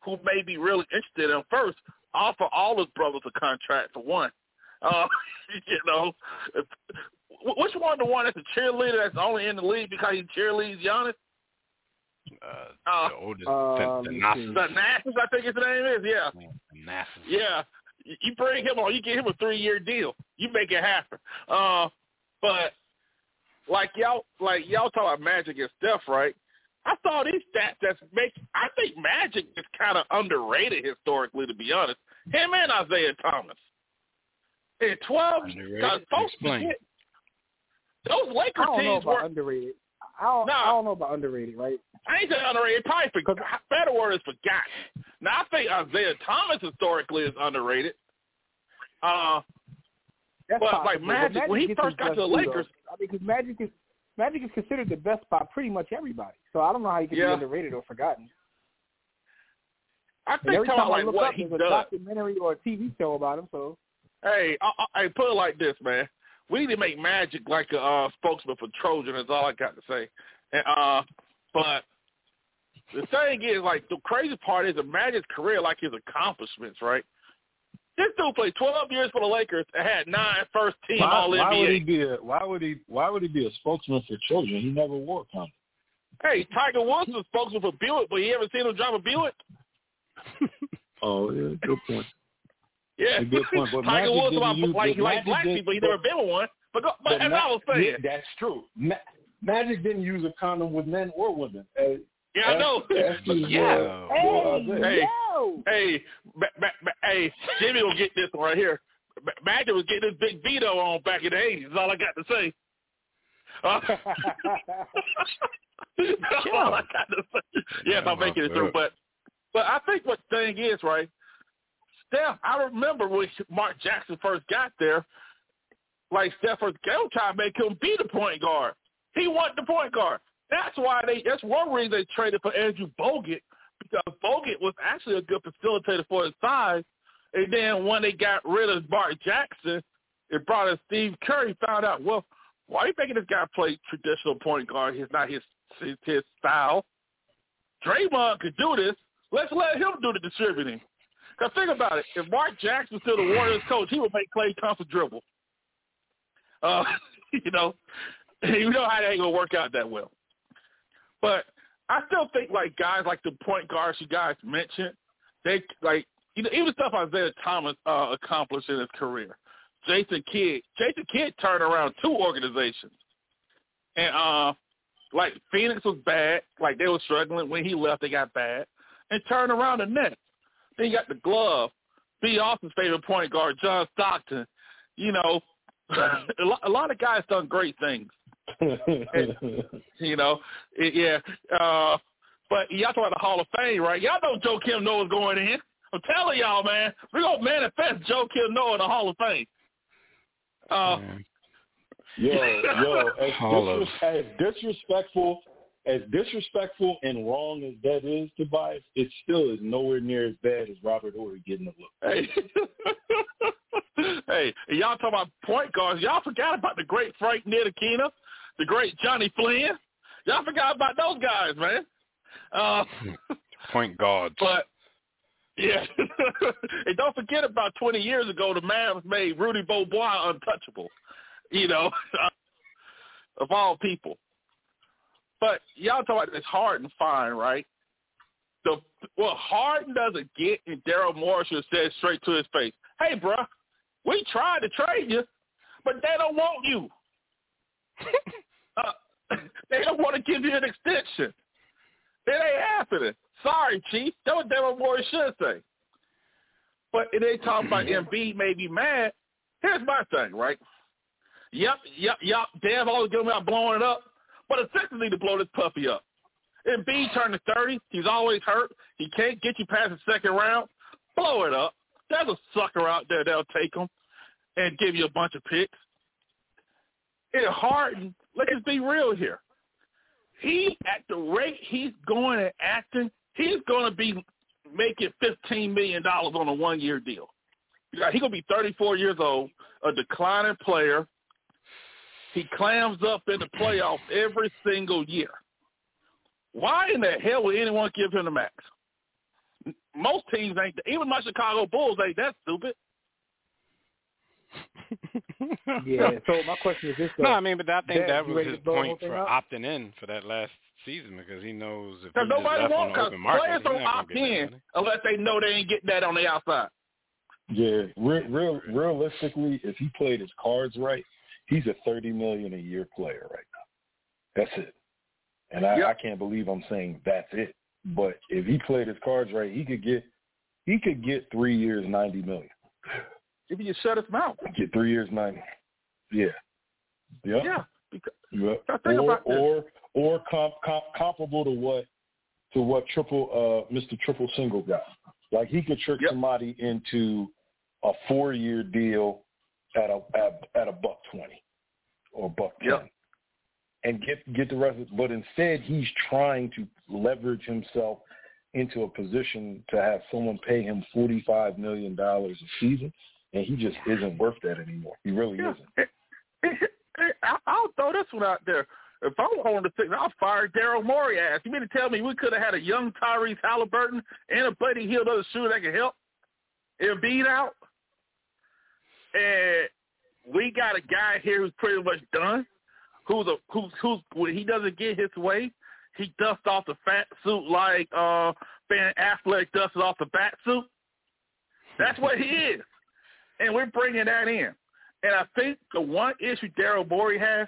[SPEAKER 9] who may be really interested in first, offer all his brothers a contract for one. Uh (laughs) you know. Which one the one that's a cheerleader that's only in the league because he cheerleads Giannis?
[SPEAKER 3] Uh,
[SPEAKER 9] Uh,
[SPEAKER 3] the oldest,
[SPEAKER 5] uh,
[SPEAKER 3] the,
[SPEAKER 5] let Thanasis.
[SPEAKER 9] The Nasus, I think his name is. Yeah,
[SPEAKER 3] The Nassus.
[SPEAKER 9] yeah. You you bring him on, you give him a three-year deal. You make it happen. Uh, but like y'all, like y'all talk about Magic and Steph, right? I saw these stats that make. I think Magic is kind of underrated historically, to be honest. Him and Isiah Thomas. In twelve,
[SPEAKER 3] Underrated?
[SPEAKER 9] because folks
[SPEAKER 3] Explain.
[SPEAKER 9] forget those
[SPEAKER 5] I don't know
[SPEAKER 9] teams
[SPEAKER 5] about
[SPEAKER 9] were.
[SPEAKER 5] underrated. I don't,
[SPEAKER 9] Nah.
[SPEAKER 5] I don't know about underrated, right?
[SPEAKER 9] I ain't saying underrated. Probably for, better word is forgotten. Now I think Isiah Thomas historically is underrated. Uh,
[SPEAKER 5] That's
[SPEAKER 9] But,
[SPEAKER 5] possible.
[SPEAKER 9] like, Magic, when he first got to the
[SPEAKER 5] due, though.
[SPEAKER 9] Lakers-
[SPEAKER 5] I mean, because Magic is Magic is considered the best by pretty much everybody. So I don't know how he can
[SPEAKER 9] Yeah.
[SPEAKER 5] be underrated or forgotten.
[SPEAKER 9] I
[SPEAKER 5] And
[SPEAKER 9] think
[SPEAKER 5] every time I
[SPEAKER 9] like
[SPEAKER 5] look
[SPEAKER 9] what
[SPEAKER 5] up,
[SPEAKER 9] he
[SPEAKER 5] there's a
[SPEAKER 9] does.
[SPEAKER 5] documentary or a TV show about him. So
[SPEAKER 9] Hey, I, I, put it like this, man. We need to make Magic like a uh, spokesman for Trojan. Is all I got to say. And, uh, but the thing is, like, the crazy part is, Magic's career, like his accomplishments, right? This dude played 12 years for the Lakers and had nine first team
[SPEAKER 4] Why,
[SPEAKER 9] All
[SPEAKER 4] why would he
[SPEAKER 9] NBA.
[SPEAKER 4] be a why would he why would he be a spokesman for children? He never wore a condom.
[SPEAKER 9] Hey, Tiger Woods was spokesman for Buick, but you ever seen him drive a Buick? (laughs)
[SPEAKER 4] Oh, yeah, good point.
[SPEAKER 9] Yeah,
[SPEAKER 4] A good point, but (laughs)
[SPEAKER 9] Tiger
[SPEAKER 4] Magic
[SPEAKER 9] Woods about
[SPEAKER 4] use-
[SPEAKER 9] like he likes black
[SPEAKER 4] did-
[SPEAKER 9] people. He never been one. But go, but,
[SPEAKER 4] But
[SPEAKER 9] as
[SPEAKER 4] Ma-
[SPEAKER 9] I was saying,
[SPEAKER 4] yeah, that's true. Ma- Magic didn't use a condom with men or women. Hey,
[SPEAKER 9] yeah, I know.
[SPEAKER 4] That's, that's just,
[SPEAKER 3] Yeah.
[SPEAKER 5] hey,
[SPEAKER 9] Hey. Hey, ma- ma- ma- hey, Jimmy will get this one right here. Ma- Magic was getting his big veto on back in the eighties. That's all I got to say. Uh, (laughs) that's all I got to say. Yeah, if I'm making it through, but but I think what the thing is right. Steph, I remember when Mark Jackson first got there. Like Steph was they were trying to make him be the point guard. He wanted the point guard. That's why they. That's one reason they traded for Andrew Bogut because Bogut was actually a good facilitator for his size. And then when they got rid of Mark Jackson, it brought in Steve Curry. Found out well, Why are you making this guy play traditional point guard? He's not his his, his style. Draymond could do this. Let's let him do the distributing. Because think about it. If Mark Jackson was still the Warriors coach, he would make Klay Thompson dribble. Uh, (laughs) you know, (laughs) you know how that ain't to work out that well. But I still think like guys like the point guards you guys mentioned, they like you know even stuff Isiah Thomas uh, accomplished in his career. Jason Kidd, Jason Kidd turned around two organizations, and uh, like Phoenix was bad, like they were struggling when he left, they got bad, and turned around the Nets. Then you got the glove, B. Austin's favorite point guard, John Stockton. You know, (laughs) a, lot, a lot of guys done great things. And, you know, it, yeah. Uh, but y'all talking about the Hall of Fame, right? Y'all know Joakim Noah's going in. I'm telling y'all, man, we're gonna manifest Joakim Noah in the Hall of Fame. Uh,
[SPEAKER 4] yo, yo, (laughs) as, disres- as disrespectful as disrespectful and wrong as that is, Tobias, it still is nowhere near as bad as Robert Horry getting the look.
[SPEAKER 9] Hey, (laughs) hey, y'all talking about point guards? Y'all forgot about the great Frank Ntilikina, the great Johnny Flynn. Y'all forgot about those guys, man. Uh, (laughs)
[SPEAKER 3] point guards.
[SPEAKER 9] But yeah, (laughs) and don't forget about 20 years ago, the Mavs made Roddy Beaubois untouchable. You know, (laughs) of all people. But y'all talk about this Harden fine, right? The what Harden doesn't get, and Daryl Morris just said straight to his face, "Hey, bro, we tried to trade you, but they don't want you. Uh, (coughs) they don't want to give you an extension. It ain't happening. Sorry, Chief. That's what Daryl Morris should say. But they talk about Embiid may be mad. Here's my thing, right? Yep, yep, yep. Dev always going about blowing it up, but the Sixers need to blow this puppy up. Embiid turned to 30. He's always hurt. He can't get you past the second round. Blow it up. There's a sucker out there that'll take him and give you a bunch of picks. It Harden, let's be real here. He, at the rate he's going and acting, he's going to be making $15 million on a one-year deal. He's going to be 34 years old, a declining player. He clams up in the playoffs every single year. Why in the hell would anyone give him the max? Most teams ain't. Even my Chicago Bulls ain't that stupid. (laughs)
[SPEAKER 5] yeah. So my question is this: though,
[SPEAKER 3] no, I mean, but I think
[SPEAKER 5] Dad,
[SPEAKER 3] that was his
[SPEAKER 5] to blow the whole
[SPEAKER 3] point for
[SPEAKER 5] up?
[SPEAKER 3] opting in for that last season because he knows if he
[SPEAKER 9] Because
[SPEAKER 3] just
[SPEAKER 9] nobody
[SPEAKER 3] left on
[SPEAKER 9] wants
[SPEAKER 3] the
[SPEAKER 9] because
[SPEAKER 3] open market,
[SPEAKER 9] players don't opt
[SPEAKER 3] gonna get that
[SPEAKER 9] in unless they know they ain't getting that on the outside.
[SPEAKER 4] Yeah, real, real, realistically, if he played his cards right, he's a thirty million a year player right now. That's it. And I, I can't believe I'm saying that's it. But if he played his cards right, he could get he could get three years, ninety million.
[SPEAKER 9] If you just shut his mouth.
[SPEAKER 4] Get three years, ninety. Yeah. Yep.
[SPEAKER 9] Yeah. Because,
[SPEAKER 4] Yep. Or or or comp, comp, comparable to what to what triple uh Mr. Triple Single got. Like he could trick somebody into a four year deal at a at, at a buck twenty or buck ten.
[SPEAKER 9] Yep.
[SPEAKER 4] And get get the rest of. But instead he's trying to leverage himself into a position to have someone pay him forty five million dollars a season and he just isn't worth that anymore. He really
[SPEAKER 9] Yeah.
[SPEAKER 4] isn't.
[SPEAKER 9] I- I'll throw this one out there. If I was on the thing, I'll fire Daryl Morey ass. You mean to tell me we could have had a young Tyrese Halliburton and a Buddy Hield other shooter that could help Embiid out? And we got a guy here who's pretty much done. Who's a who's who's when he doesn't get his way, he dusts off the fat suit like uh Ben Affleck dusted off the bat suit. That's what he is, and we're bringing that in. And I think the one issue Daryl Morey has,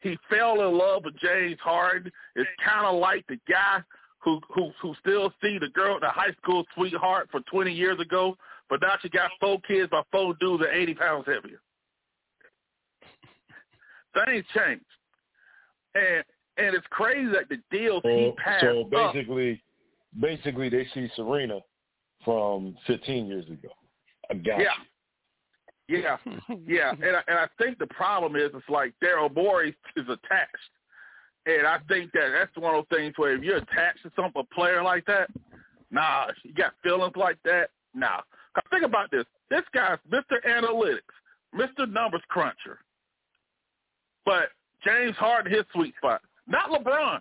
[SPEAKER 9] he fell in love with James Harden. It's kind of like the guy who who who still see the girl, the high school sweetheart from 20 years ago, but now she got four kids by four dudes that 80 pounds heavier. (laughs) Things change, and and it's crazy that the deals he
[SPEAKER 4] So,
[SPEAKER 9] passed
[SPEAKER 4] so
[SPEAKER 9] up.
[SPEAKER 4] basically, basically they see Serena from 15 years ago. I got
[SPEAKER 9] Yeah. Yeah, (laughs) yeah, and I, and I think the problem is it's like Daryl Morey is attached, and I think that that's one of those things where if you're attached to some a player like that, nah, you got feelings like that, nah. 'Cause think about this: this guy's Mr. Analytics, Mr. Numbers Cruncher, but James Harden his sweet spot. Not LeBron,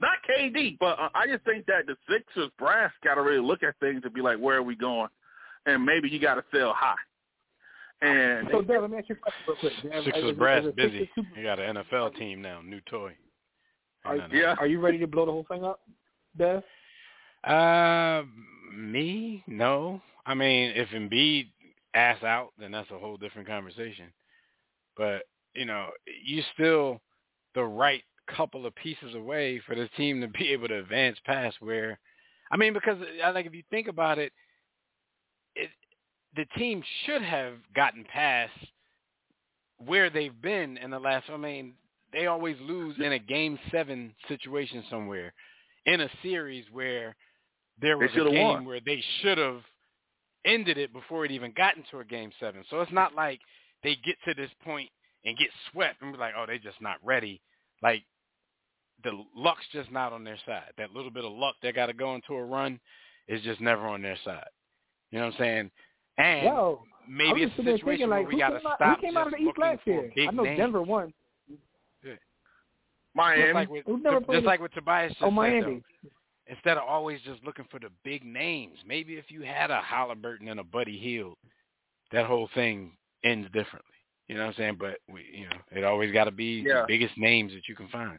[SPEAKER 9] not KD, but uh, I just think that the Sixers brass got to really look at things and be like, where are we going? And maybe you got to sell high. And
[SPEAKER 5] so, Dev, let me ask you a question real quick. Dev,
[SPEAKER 3] Sixers
[SPEAKER 5] is-
[SPEAKER 3] brass
[SPEAKER 5] is
[SPEAKER 3] busy.
[SPEAKER 5] Sixers super-
[SPEAKER 3] got an NFL team now, new toy.
[SPEAKER 5] Are,
[SPEAKER 3] No, no, no.
[SPEAKER 9] yeah.
[SPEAKER 5] are you ready to blow the whole thing up, Dev?
[SPEAKER 3] Uh, me? No. I mean, if Embiid ass out, then that's a whole different conversation. But you know, you still the right couple of pieces away for the team to be able to advance past where, I mean, because uh, like if you think about it, it the team should have gotten past where they've been in the last. I mean, they always lose in a game seven situation somewhere, in a series where there was a game
[SPEAKER 9] won.
[SPEAKER 3] where they should have ended it before it even got into a game seven. So it's not like they get to this point and get swept and be like, oh, they're just not ready. Like the luck's just not on their side. That little bit of luck they got to go into a run is just never on their side. You know what I'm saying? And
[SPEAKER 5] Yo,
[SPEAKER 3] maybe
[SPEAKER 5] I'm
[SPEAKER 3] it's
[SPEAKER 5] just
[SPEAKER 3] a
[SPEAKER 5] sitting there
[SPEAKER 3] situation
[SPEAKER 5] thinking,
[SPEAKER 3] where
[SPEAKER 5] like,
[SPEAKER 3] we got to
[SPEAKER 5] came out-
[SPEAKER 3] stop
[SPEAKER 5] who came out of the East
[SPEAKER 3] looking
[SPEAKER 5] last
[SPEAKER 3] for
[SPEAKER 5] year?
[SPEAKER 3] big
[SPEAKER 5] I know
[SPEAKER 3] names.
[SPEAKER 5] Denver won.
[SPEAKER 9] Miami.
[SPEAKER 3] Just like with,
[SPEAKER 5] Who's never
[SPEAKER 3] just like with Tobias just
[SPEAKER 5] Oh,
[SPEAKER 3] said,
[SPEAKER 5] Miami.
[SPEAKER 3] though, instead of always just looking for the big names, maybe if you had a Halliburton and a Buddy Hield, that whole thing ends differently. You know what I'm saying? But we, you know, it always got to be
[SPEAKER 9] Yeah.
[SPEAKER 3] the biggest names that you can find.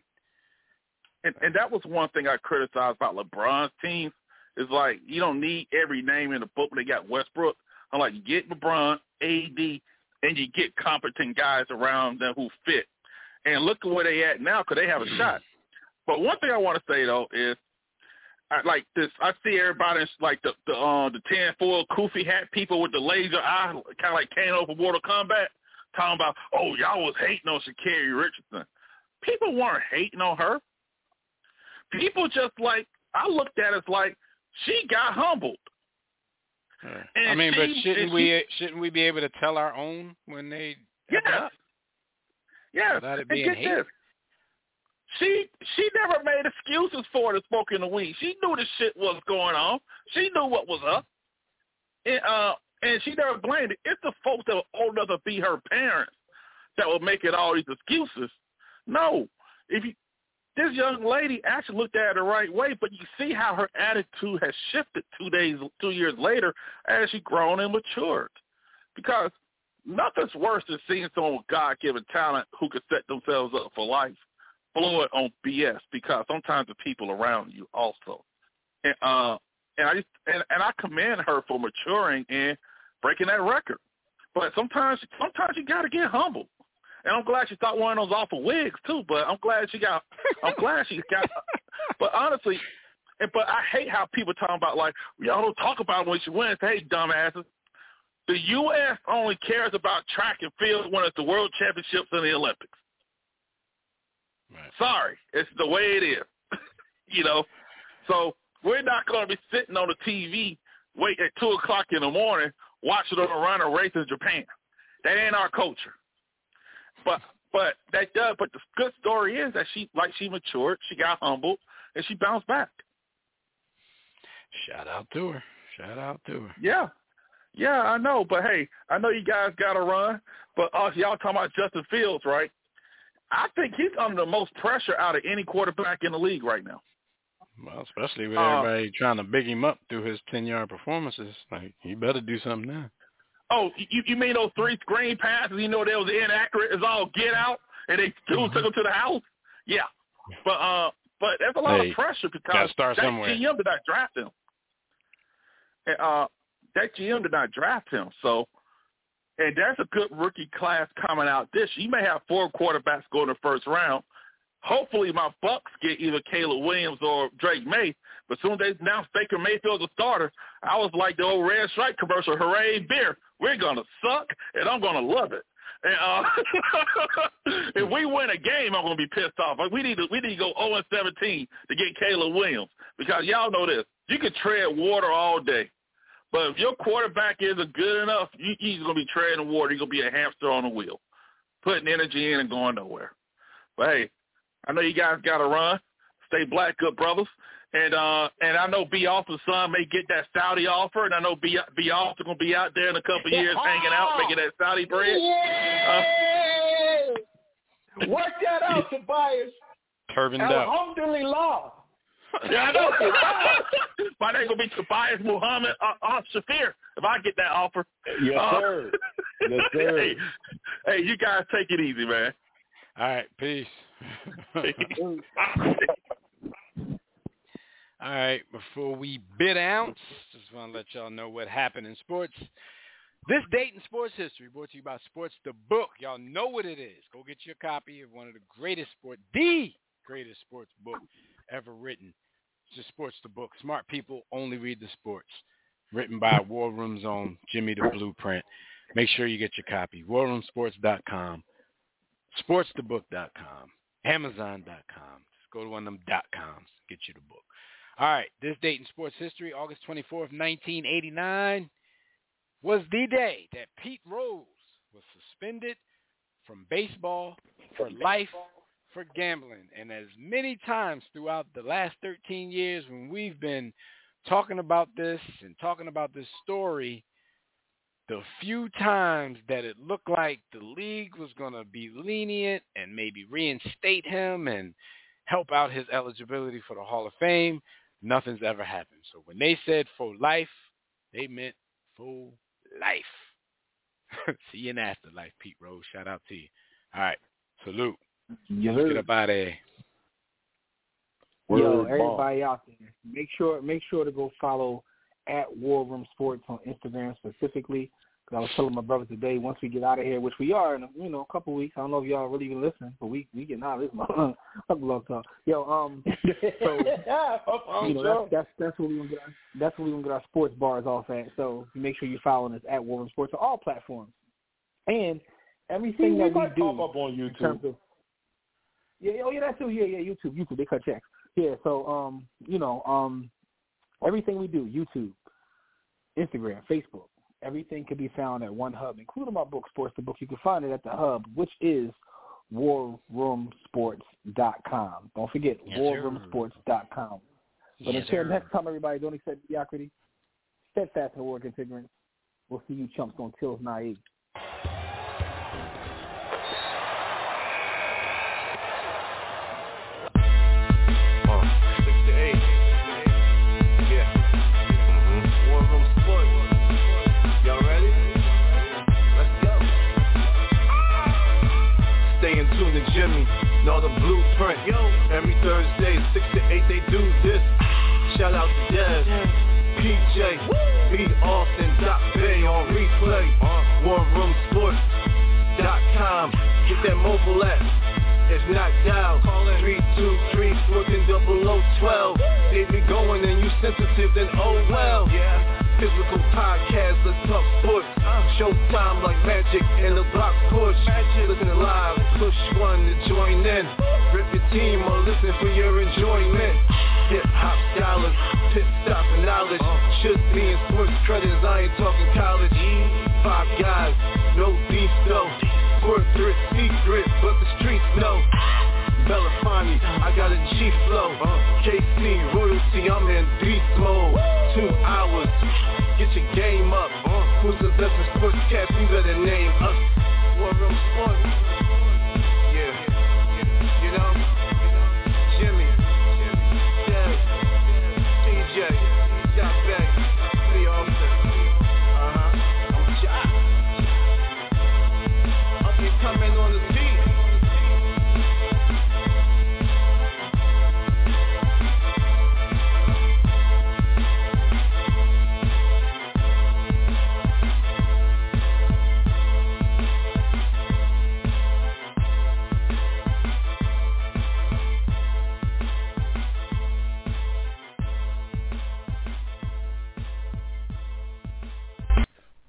[SPEAKER 9] and, and that was one thing I criticized about LeBron's team is like you don't need every name in the book. They got Westbrook. I'm like, you get LeBron, AD, and you get competent guys around them who fit. And look at where they at now because they have a shot. But one thing I want to say though is, I, like this, I see everybody like the the uh, the ten foil Kofi hat people with the laser eye, kind of like Kano for Mortal Kombat, talking about, oh y'all was hating on Sha'Carri Richardson. People weren't hating on her people just like I looked at it as like she got humbled.
[SPEAKER 3] I mean,
[SPEAKER 9] she-
[SPEAKER 3] but shouldn't we shouldn't we be able to tell our own when they
[SPEAKER 9] Yes. Yes.
[SPEAKER 3] Without it being
[SPEAKER 9] get
[SPEAKER 3] hate.
[SPEAKER 9] this. She she never made excuses for the smoking the weed. She knew the shit was going on. She knew what was up. And uh and she never blamed it. It's the folks that were old enough to be her parents that were making all these excuses. No. If you this young lady actually looked at it the right way, but you see how her attitude has shifted two days, two years later as she grown and matured. Because nothing's worse than seeing someone with God-given talent who could set themselves up for life blow it on BS. Because sometimes the people around you also, and uh, and I just and, and I commend her for maturing and breaking that record. But sometimes, sometimes you got to get humble. And I'm glad she one of those awful wigs too. But I'm glad she got. I'm (laughs) glad she got. But honestly, and but I hate how people talking about like y'all don't talk about when she wins. Hey, dumbasses. The U.S. only cares about track and field when it's the World Championships and the Olympics. Sorry, it's the way it is. (laughs) you know, so we're not going to be sitting on the TV wait at two o'clock in the morning watching them run a race in Japan. That ain't our culture. But but that does. But the good story is that she like she matured, she got humbled, and she bounced back.
[SPEAKER 3] Shout out to her. Shout out to her.
[SPEAKER 9] Yeah. Yeah, I know. But hey, I know you guys got to run. But uh, y'all talking about Justin Fields, right? I think he's under the most pressure out of any quarterback in the league right now.
[SPEAKER 3] Well, especially with
[SPEAKER 9] Uh,
[SPEAKER 3] everybody trying to big him up through his ten yard performances. Like he better do something now.
[SPEAKER 9] Oh, you, you mean those three screen passes? You know they was inaccurate. It's all get out, and they still took him to the house. Yeah, but uh, but there's a lot
[SPEAKER 3] Hey,
[SPEAKER 9] of pressure because
[SPEAKER 3] start
[SPEAKER 9] that
[SPEAKER 3] somewhere.
[SPEAKER 9] GM did not draft him. And, uh, that GM did not draft him, so and there's a good rookie class coming out this. year. You may have four quarterbacks go in the first round. Hopefully, my Bucks get either Caleb Williams or Drake Maye. But soon they announced Baker Mayfield as a starter, I was like the old Red Stripe commercial, "Hooray, beer! We're gonna suck, and I'm gonna love it." And uh, (laughs) if we win a game, I'm gonna be pissed off. Like we need to we need to go 0 and 17 to get Caleb Williams because y'all know this. You can tread water all day, but if your quarterback isn't good enough, you, he's gonna be treading water. You're gonna be a hamster on a wheel, putting energy in and going nowhere. But hey, I know you guys got to run. Stay black, good brothers. And uh, and I know B. Austin's son may get that Saudi offer, and I know B. B. Austin gonna be out there in a couple of years (laughs) hanging out, making that Saudi bread. Uh,
[SPEAKER 4] Work that out, (laughs) Tobias.
[SPEAKER 3] Turbaned up.
[SPEAKER 4] Alhamdulillah. (laughs)
[SPEAKER 9] Yeah, I know. My name gonna be Tobias Muhammad uh, uh, Shafir if I get that offer.
[SPEAKER 4] Yes,
[SPEAKER 9] Uh,
[SPEAKER 4] sir. Yes, sir.
[SPEAKER 9] hey, hey, you guys take it easy, man.
[SPEAKER 3] All right, peace. All right, before we bid out, just want to let y'all know what happened in sports. This date in sports history brought to you by Sports the Book. Y'all know what it is. Go get your copy of one of the greatest sport, the greatest sports book ever written. It's just Sports the Book. Smart people only read the sports. Written by War Room's own Jimmy the Blueprint. Make sure you get your copy. WarRoomSports.com, SportsTheBook.com, Amazon.com. Just go to one of them dot coms. Get you the book. All right, this date in sports history, August 24th, 1989, was the day that Pete Rose was suspended from baseball for life for gambling. And as many times throughout the last 13 years when we've been talking about this and talking about this story, the few times that it looked like the league was going to be lenient and maybe reinstate him and help out his eligibility for the Hall of Fame, nothing's ever happened. So when they said for life, they meant full life. (laughs) See you in afterlife, Pete Rose. Shout out to you. All right. Salute.
[SPEAKER 4] Yes,
[SPEAKER 3] Let's get up out of here.
[SPEAKER 5] Yo,
[SPEAKER 4] Word
[SPEAKER 5] everybody out there, make sure make sure to go follow at War Room Sports on Instagram specifically. Cause I was telling my brother today, once we get out of here, which we are in a, you know a couple weeks. I don't know if y'all really even listen, but we we getting out of this blog (laughs) talk. Yo, um, (laughs) so you know that's that's that's where we gonna get our, that's where we gonna get our sports bars off at. So make sure you're following us at War Room Sports on all platforms, and everything
[SPEAKER 4] We
[SPEAKER 5] that we do
[SPEAKER 4] pop up on YouTube.
[SPEAKER 5] of yeah, oh yeah, that too. Yeah, yeah, YouTube, YouTube. They cut checks. Yeah, so um, you know, um, everything we do, YouTube, Instagram, Facebook, Everything can be found at one hub, including my book, Sports the Book. You can find it at the hub, which is warroomsports.com. Don't forget,
[SPEAKER 3] yes,
[SPEAKER 5] warroomsports.com. But
[SPEAKER 3] yes,
[SPEAKER 5] until
[SPEAKER 3] sir.
[SPEAKER 5] next time, everybody, don't accept mediocrity. Steadfast in war and. We'll see you chumps on Tills
[SPEAKER 2] 98. In tune to Jimmy. Know the blueprint. Yo. Every Thursday, six to eight, they do this. Shout out to Dev. PJ. B. Austin. Dot Bay on replay. Uh-huh. WarRoomSports.com. Get that mobile app. If not dial, call in 323 0012. They be going and you sensitive, then oh well. Yeah. Physical podcast, let's talk sports. Uh-huh. Showtime like magic and the credits, I ain't talking college. Five guys, no beef though. Corporate secret, but the streets know. Belafonte, I got a G flow. KC royalty, I'm in